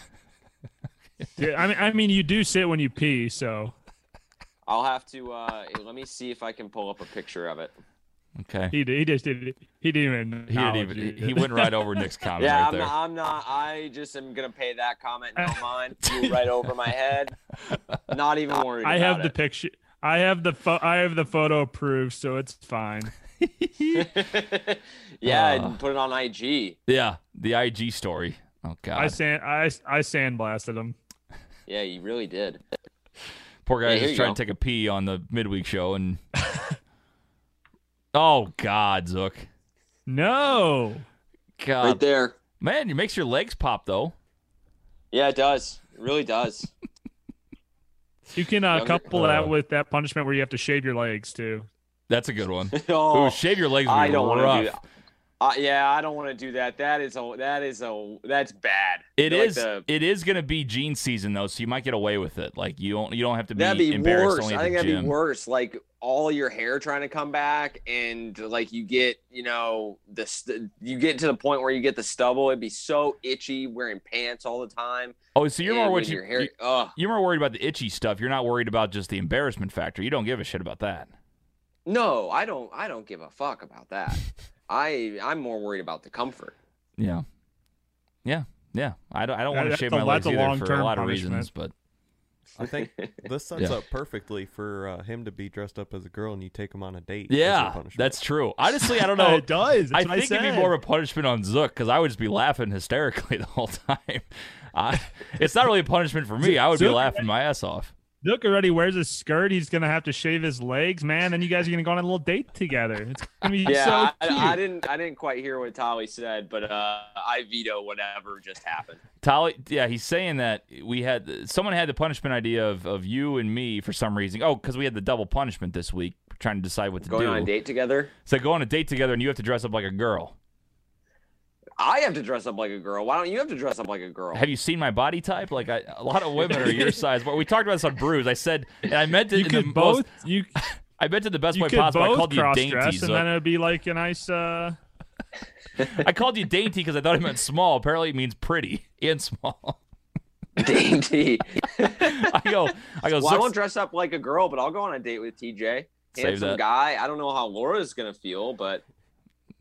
Yeah, I mean, I mean, you do sit when you pee, so I'll have to. Uh, let me see if I can pull up a picture of it. Okay. he did- he just did it. He didn't even. He didn't even. He, he went right over Nick's (laughs) comment yeah, right I'm there. not, I'm not. I just am gonna pay that comment (laughs) no mind. Flew right over my head. Not even worried. I about have the picture. I have the pho- I have the photo approved, so it's fine. (laughs) yeah, Uh. and put it on IG. yeah, the IG story. Oh God, I sand I I sandblasted him. Yeah, you really did. poor guy Yeah, here just trying go. to take a pee on the midweek show and. (laughs) oh God, Zook. No, God, right there. man, it makes your legs pop though. Yeah, it does. It really does. you can uh, couple Uh. that with that punishment where you have to shave your legs too. That's a good one. (laughs) oh, Ooh, shave your legs. would I don't want to do that. Uh, yeah, I don't want to do that. That is a. That is a. That's bad. It Like is. the- it is going to be jean season though, so you might get away with it. Like you don't. You don't have to be, That'd be embarrassed worse. I think that'd gym. be worse. Like all your hair trying to come back, and like you get, you know, the st- you get to the point where you get the stubble. It'd be so itchy wearing pants all the time. Oh, so you're and more worried. your hair. you- Ugh. you're more worried about the itchy stuff. You're not worried about just the embarrassment factor. You don't give a shit about that. No, I don't. I don't give a fuck about that. (laughs) I I'm more worried about the comfort. Yeah. Yeah. Yeah. I don't. I don't That- want to that's shave my legs that's a either for a long-term lot of punishment. reasons, but I think (laughs) this sets Yeah. up perfectly for uh, him to be dressed up as a girl and you take him on a date. yeah, that's true. (laughs) Honestly, I don't (laughs) know. it does. I That's what think it'd be more of a punishment on Zook because I would just be laughing hysterically the whole time. I, it's not really a punishment for me. I would be laughing my ass off. Look already wears a skirt. He's gonna have to shave his legs, man. Then you guys are gonna go on a little date together. It's gonna be Yeah, so cute. I, I didn't. I didn't quite hear what Tolly said, but uh, I veto whatever just happened. Tolly, yeah, he's saying that we had someone had the punishment idea of, of you and me for some reason. Oh, because we had the double punishment this week, trying to decide what to Going do. Going on a date together. So go on a date together, and you have to dress up like a girl. I have to dress up like a girl. Why don't you have to dress up like a girl? Have you seen my body type? Like I, a lot of women are your (laughs) size. But we talked about this on Bruise. I said, and I meant it you in could the both. most. you (laughs) I meant it the best you way possible. I called you dainty. and Zook. then it'd be like a nice. uh (laughs) I called you dainty because I thought it meant small. Apparently, it means pretty and small. Dainty. I go, I go. well, I won't dress up like a girl, but I'll go on a date with TJ. Handsome that. guy. I don't know how Laura's gonna feel, but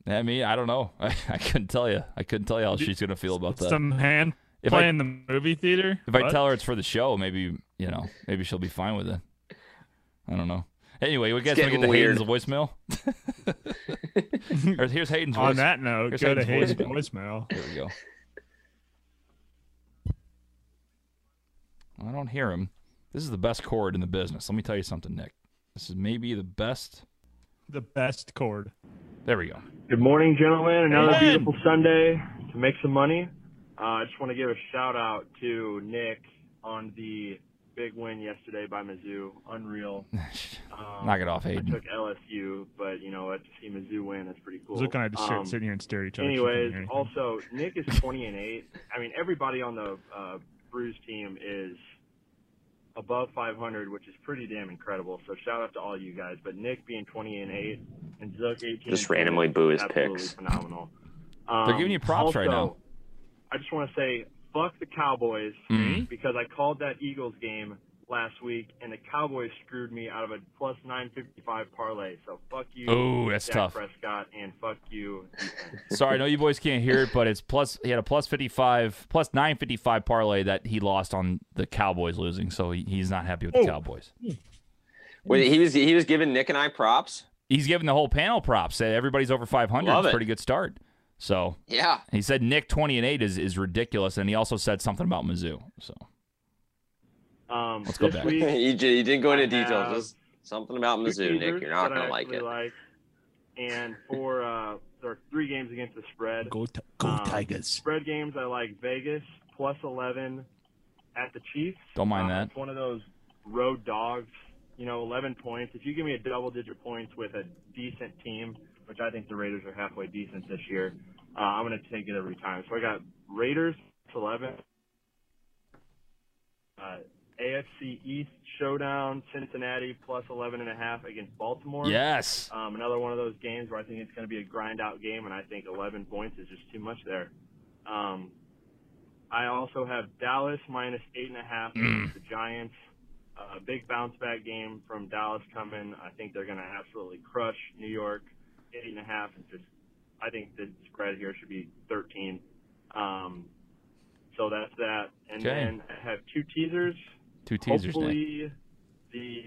I mean, I don't know. (laughs) I, I couldn't tell you. I couldn't tell you how she's gonna feel about that. some hand If play I- in the movie theater. If I tell her it's for the show, maybe you know, maybe she'll be fine with it. I don't know. Anyway, we guys we get to weird. Hayden's voicemail. (laughs) Or here's Hayden's voicemail. on that note, Here's go to Hayden's Hayden's voicemail. voicemail. Here we go. I don't hear him. This is the best chord in the business. Let me tell you something, Nick. This is maybe the best. The best chord. There we go. Good morning, gentlemen. Another Amen. beautiful Sunday to make some money. Uh, I just want to give a shout out to Nick on the big win yesterday by Mizzou. Unreal. (laughs) Um, Knock it off, I Hayden. took LSU, but you know what? To see Mizzou win, that's pretty cool. Zook and I just sit- Um, sitting here and stare at each other. Anyways, also Nick is 20 and 8. I mean, everybody on the uh, Bruce team is above 500, which is pretty damn incredible. So shout out to all you guys. But Nick being 20 and 8 and Zook 18. Just randomly boo his absolutely picks. Phenomenal. They're giving you props right now. I just want to say fuck the Cowboys Mhm. because I called that Eagles game last week and the Cowboys screwed me out of a plus 955 parlay. So fuck you. Ooh, that's Dak tough. Prescott and fuck you. (laughs) Sorry, I know you boys can't hear it, but it's plus. He had a plus fifty five, plus nine fifty five parlay that he lost on the Cowboys losing, so he, he's not happy with the Oh. Cowboys. Wait, he was he was giving Nick and I props. He's giving the whole panel props. Said everybody's over five hundred. Love It's a pretty good start. So Yeah. he said Nick twenty and eight is, is ridiculous, and he also said something about Mizzou. So Um, Let's go back. week, (laughs) he, j- he didn't go into I details. Just something about Mizzou, Nick. teasers You're not I gonna like actually it. Like, and for uh, there are three games against the spread. Go, t- go Um, Tigers. Spread games, I like Vegas plus 11 at the Chiefs. Don't mind Uh, that. It's one of those road dogs. You know, 11 points. If you give me a double-digit points with a decent team, which I think the Raiders are halfway decent this year, uh, I'm going to take it every time. So I got Raiders plus 11. Uh, AFC East showdown, Cincinnati plus 11 and a half against Baltimore. yes, Um, another one of those games where I think it's going to be a grind out game, and I think 11 points is just too much there. Um, I also have Dallas minus eight and a half against the Giants. A big bounce back game from Dallas coming. I think they're going to absolutely crush New York. Eight and a half is just. I think the spread here should be 13. Um, so that's that. And Okay. then I have two teasers. Two teasers. Hopefully, the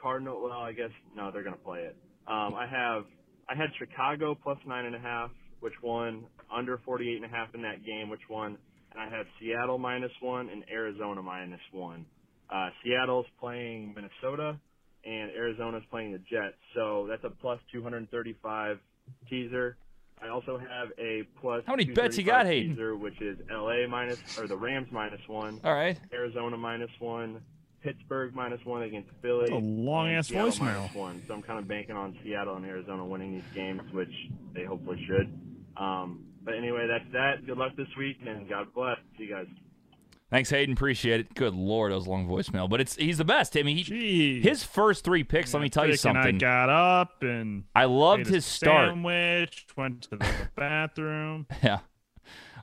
Cardinal. Well, I guess no, they're going to play it. Um, I have I had Chicago plus nine and a half, which won under 48 and a half in that game, which won, and I have Seattle minus one and Arizona minus one. Uh, Seattle's playing Minnesota, and Arizona's playing the Jets, so that's a plus 235 teaser. I also have a plus. How many bets you got, Hayden? Teaser, which is LA minus or the Rams minus one. All right. Arizona minus one, Pittsburgh minus one against Philly. That's a long-ass and Seattle voicemail. minus one. So I'm kind of banking on Seattle and Arizona winning these games, which they hopefully should. Um, but anyway, that's that. Good luck this week, and God bless. See you guys. Thanks, Hayden. Appreciate it. Good lord, that was a long voicemail, but it's he's the best. I mean, he, his first three picks. let me tell you and I something. got up and I loved his start. Sandwich. Went to the (laughs) bathroom. Yeah.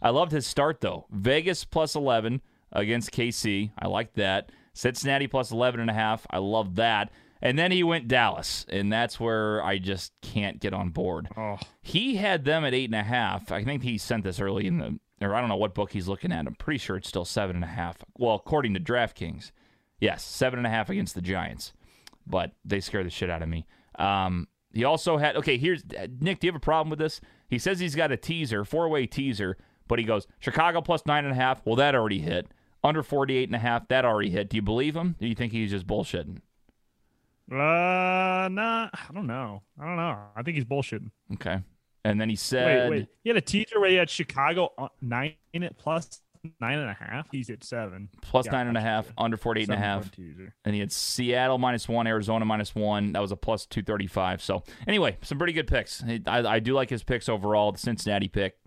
I loved his start though. Vegas plus 11 against KC. I liked that. Cincinnati plus 11 and a half. I love that. And then he went Dallas, and that's where I just can't get on board. Oh, He had them at eight and a half. I think he sent this early in the, or I don't know what book he's looking at. I'm pretty sure it's still seven and a half. Well, according to DraftKings, yes, seven and a half against the Giants, but they scare the shit out of me. Um, he also had okay. Here's Nick. Do you have a problem with this? He says he's got a teaser, four way teaser, but he goes Chicago plus nine and a half. Well, that already hit. Under 48 and a half, that already hit. Do you believe him? Do you think he's just bullshitting? uh, nah. I don't know. I don't know. I think he's bullshitting. Okay. And then he said, Wait, wait. He had a teaser where he had Chicago on- nine plus nine and a half. He's at seven. plus Yeah, nine and a gotcha. half, under 48 and a half. point teaser. and he had Seattle minus one, Arizona minus one. That was a plus 235. So, anyway, some pretty good picks. I, I do like his picks overall. The Cincinnati pick.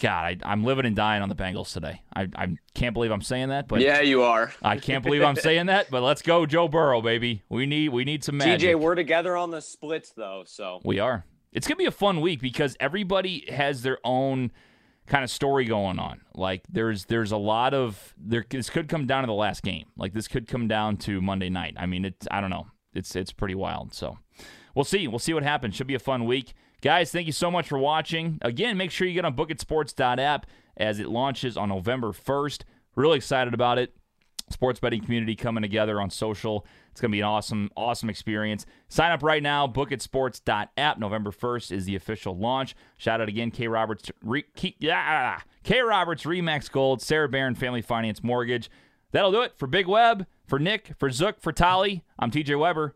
God, I, I'm living and dying on the Bengals today. I, I can't believe I'm saying that, but yeah, you are. I can't believe I'm saying that. But let's go, Joe Burrow, baby. We need we need some magic. TJ, we're together on the splits though, so We are. It's gonna be a fun week because everybody has their own kind of story going on. Like there's there's a lot of there. This could come down to the last game. Like this could come down to Monday night. I mean, it's I don't know. It's it's pretty wild. So we'll see. We'll see what happens. Should be a fun week, guys. Thank you so much for watching. Again, make sure you get on BookItSports.app as it launches on November 1st. Really excited about it sports betting community coming together on social. It's going to be an awesome, awesome experience. Sign up right now. Bookitsports.app. November 1st is the official launch. Shout out again, K Roberts, Re, K, yeah, K Roberts, Remax Gold, Sarah Barron Family Finance Mortgage. That'll do it for Big Web, for Nick, for Zook, for Tolly. I'm TJ Weber.